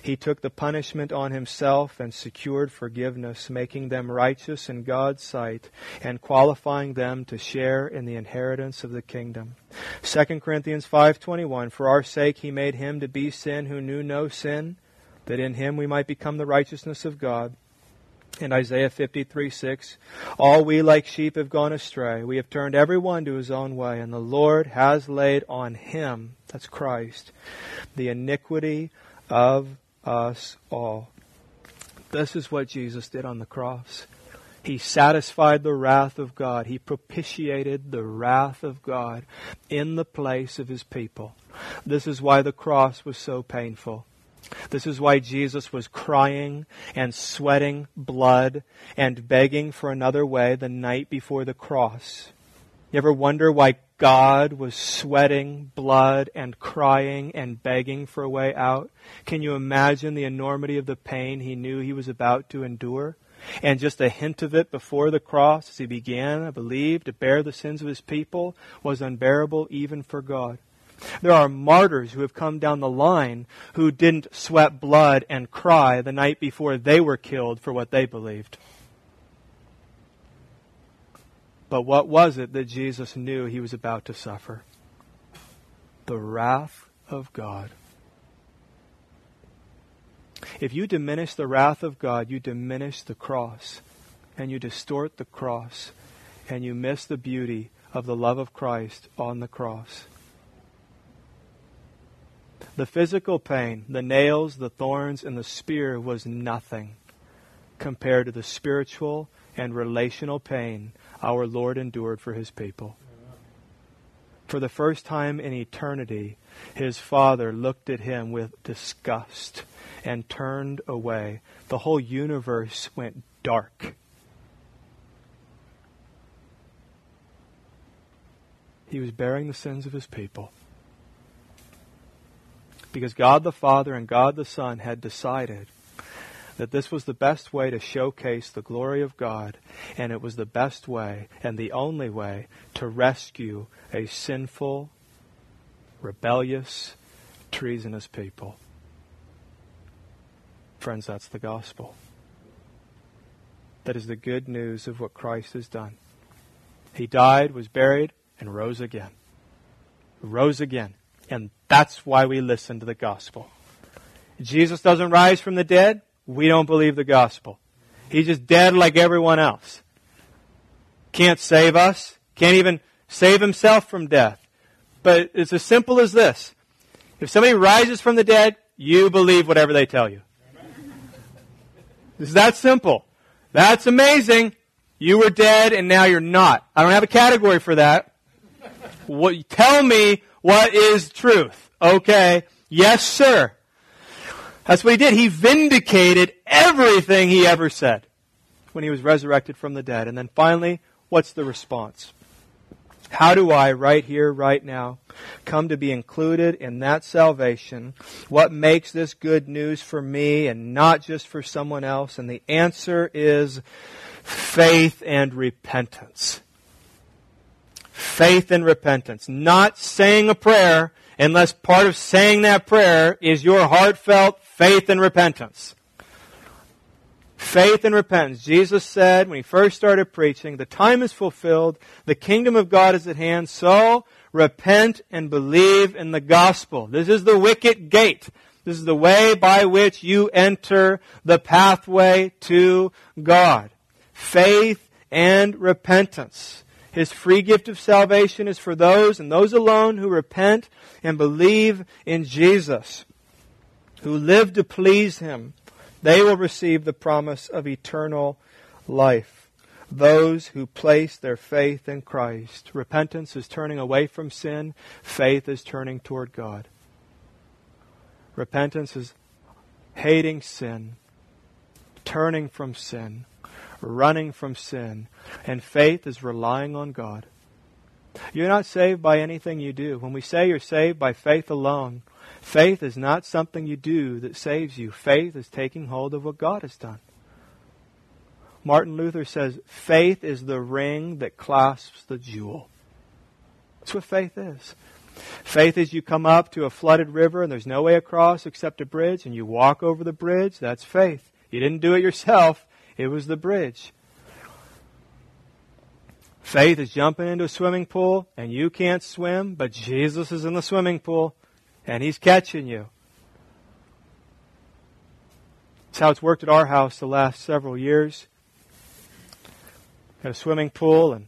He took the punishment on himself and secured forgiveness, making them righteous in God's sight and qualifying them to share in the inheritance of the kingdom. 2 Corinthians 5:21 For our sake he made him to be sin who knew no sin, that in him we might become the righteousness of God. In Isaiah 53 6, all we like sheep have gone astray. We have turned every one to his own way, and the Lord has laid on him, that's Christ, the iniquity of us all. This is what Jesus did on the cross. He satisfied the wrath of God. He propitiated the wrath of God in the place of his people. This is why the cross was so painful. This is why Jesus was crying and sweating blood and begging for another way the night before the cross. You ever wonder why God was sweating blood and crying and begging for a way out? Can you imagine the enormity of the pain he knew he was about to endure? And just a hint of it before the cross, as he began, I believe, to bear the sins of his people, was unbearable even for God. There are martyrs who have come down the line who didn't sweat blood and cry the night before they were killed for what they believed. But what was it that Jesus knew he was about to suffer? The wrath of God. If you diminish the wrath of God, you diminish the cross, and you distort the cross, and you miss the beauty of the love of Christ on the cross. The physical pain, the nails, the thorns, and the spear was nothing compared to the spiritual and relational pain our Lord endured for his people. For the first time in eternity, his father looked at him with disgust and turned away. The whole universe went dark. He was bearing the sins of his people because God the Father and God the Son had decided that this was the best way to showcase the glory of God, and it was the best way and the only way to rescue a sinful, rebellious, treasonous people. Friends, that's the gospel. That is the good news of what Christ has done. He died, was buried, and rose again. Rose again. And that's why we listen to the gospel. Jesus doesn't rise from the dead. We don't believe the gospel. He's just dead like everyone else. Can't save us. Can't even save himself from death. But it's as simple as this. If somebody rises from the dead, you believe whatever they tell you. It's that simple. That's amazing. You were dead and now you're not. I don't have a category for that. What, tell me what is truth? Okay. Yes, sir. That's what he did. He vindicated everything he ever said when he was resurrected from the dead. And then finally, what's the response? How do I, right here, right now, come to be included in that salvation? What makes this good news for me and not just for someone else? And the answer is faith and repentance faith and repentance. Not saying a prayer unless part of saying that prayer is your heartfelt faith and repentance. Faith and repentance. Jesus said when he first started preaching, the time is fulfilled, the kingdom of God is at hand, so repent and believe in the gospel. This is the wicket gate. This is the way by which you enter the pathway to God. Faith and repentance. His free gift of salvation is for those and those alone who repent and believe in Jesus, who live to please Him. They will receive the promise of eternal life. Those who place their faith in Christ. Repentance is turning away from sin. Faith is turning toward God. Repentance is hating sin, turning from sin, running from sin. And faith is relying on God. You're not saved by anything you do. When we say you're saved by faith alone, faith is not something you do that saves you. Faith is taking hold of what God has done. Martin Luther says, faith is the ring that clasps the jewel. That's what faith is. Faith is you come up to a flooded river and there's no way across except a bridge and you walk over the bridge. That's faith. You didn't do it yourself. It was the bridge. Faith is jumping into a swimming pool and you can't swim, but Jesus is in the swimming pool and he's catching you. That's how it's worked at our house the last several years. Got a swimming pool and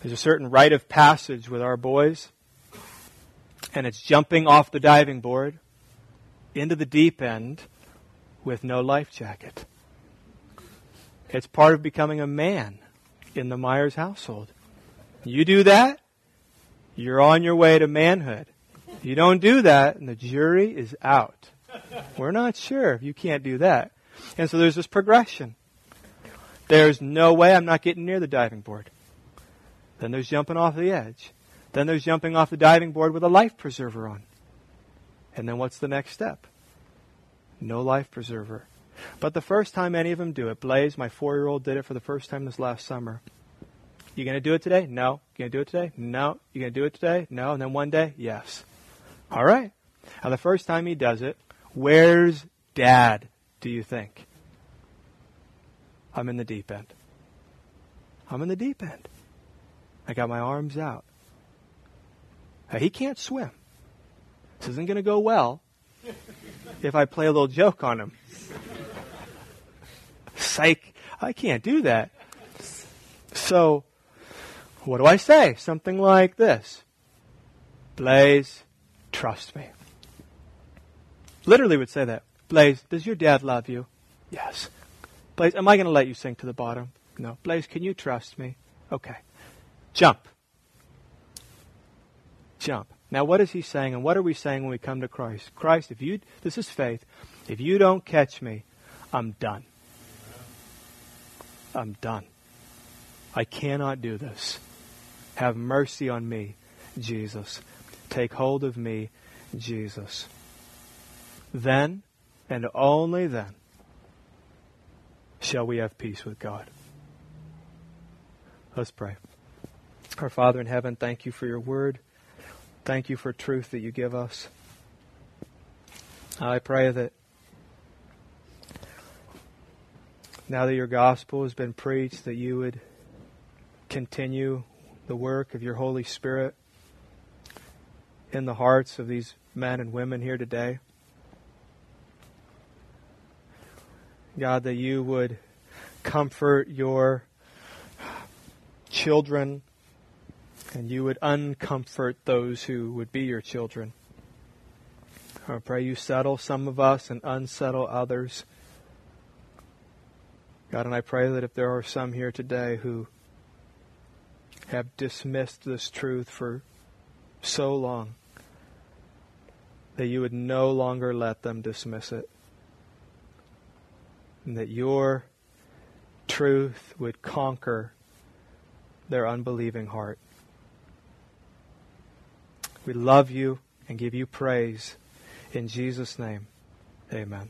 there's a certain rite of passage with our boys. And it's jumping off the diving board into the deep end with no life jacket. It's part of becoming a man in the Myers household. You do that, you're on your way to manhood. You don't do that, and the jury is out. We're not sure if you can't do that. And so there's this progression. There's no way I'm not getting near the diving board. Then there's jumping off the edge. Then there's jumping off the diving board with a life preserver on. And then what's the next step? No life preserver. But the first time any of them do it, Blaze, my four year old, did it for the first time this last summer. You going to do it today? No. You going to do it today? No. You going to do it today? No. And then one day? Yes. All right. Now, the first time he does it, where's dad, do you think? I'm in the deep end. I'm in the deep end. I got my arms out. Now, he can't swim. This isn't going to go well if I play a little joke on him. Psych, I can't do that. So, what do I say? Something like this Blaze, trust me. Literally would say that. Blaze, does your dad love you? Yes. Blaze, am I going to let you sink to the bottom? No. Blaze, can you trust me? Okay. Jump. Jump. Now, what is he saying, and what are we saying when we come to Christ? Christ, if you, this is faith, if you don't catch me, I'm done. I'm done. I cannot do this. Have mercy on me, Jesus. Take hold of me, Jesus. Then, and only then, shall we have peace with God. Let's pray. Our Father in heaven, thank you for your word. Thank you for truth that you give us. I pray that now that your gospel has been preached, that you would continue the work of your Holy Spirit in the hearts of these men and women here today. God, that you would comfort your children and you would uncomfort those who would be your children. I pray you settle some of us and unsettle others. God, and I pray that if there are some here today who have dismissed this truth for so long, that you would no longer let them dismiss it. And that your truth would conquer their unbelieving heart. We love you and give you praise. In Jesus' name, amen.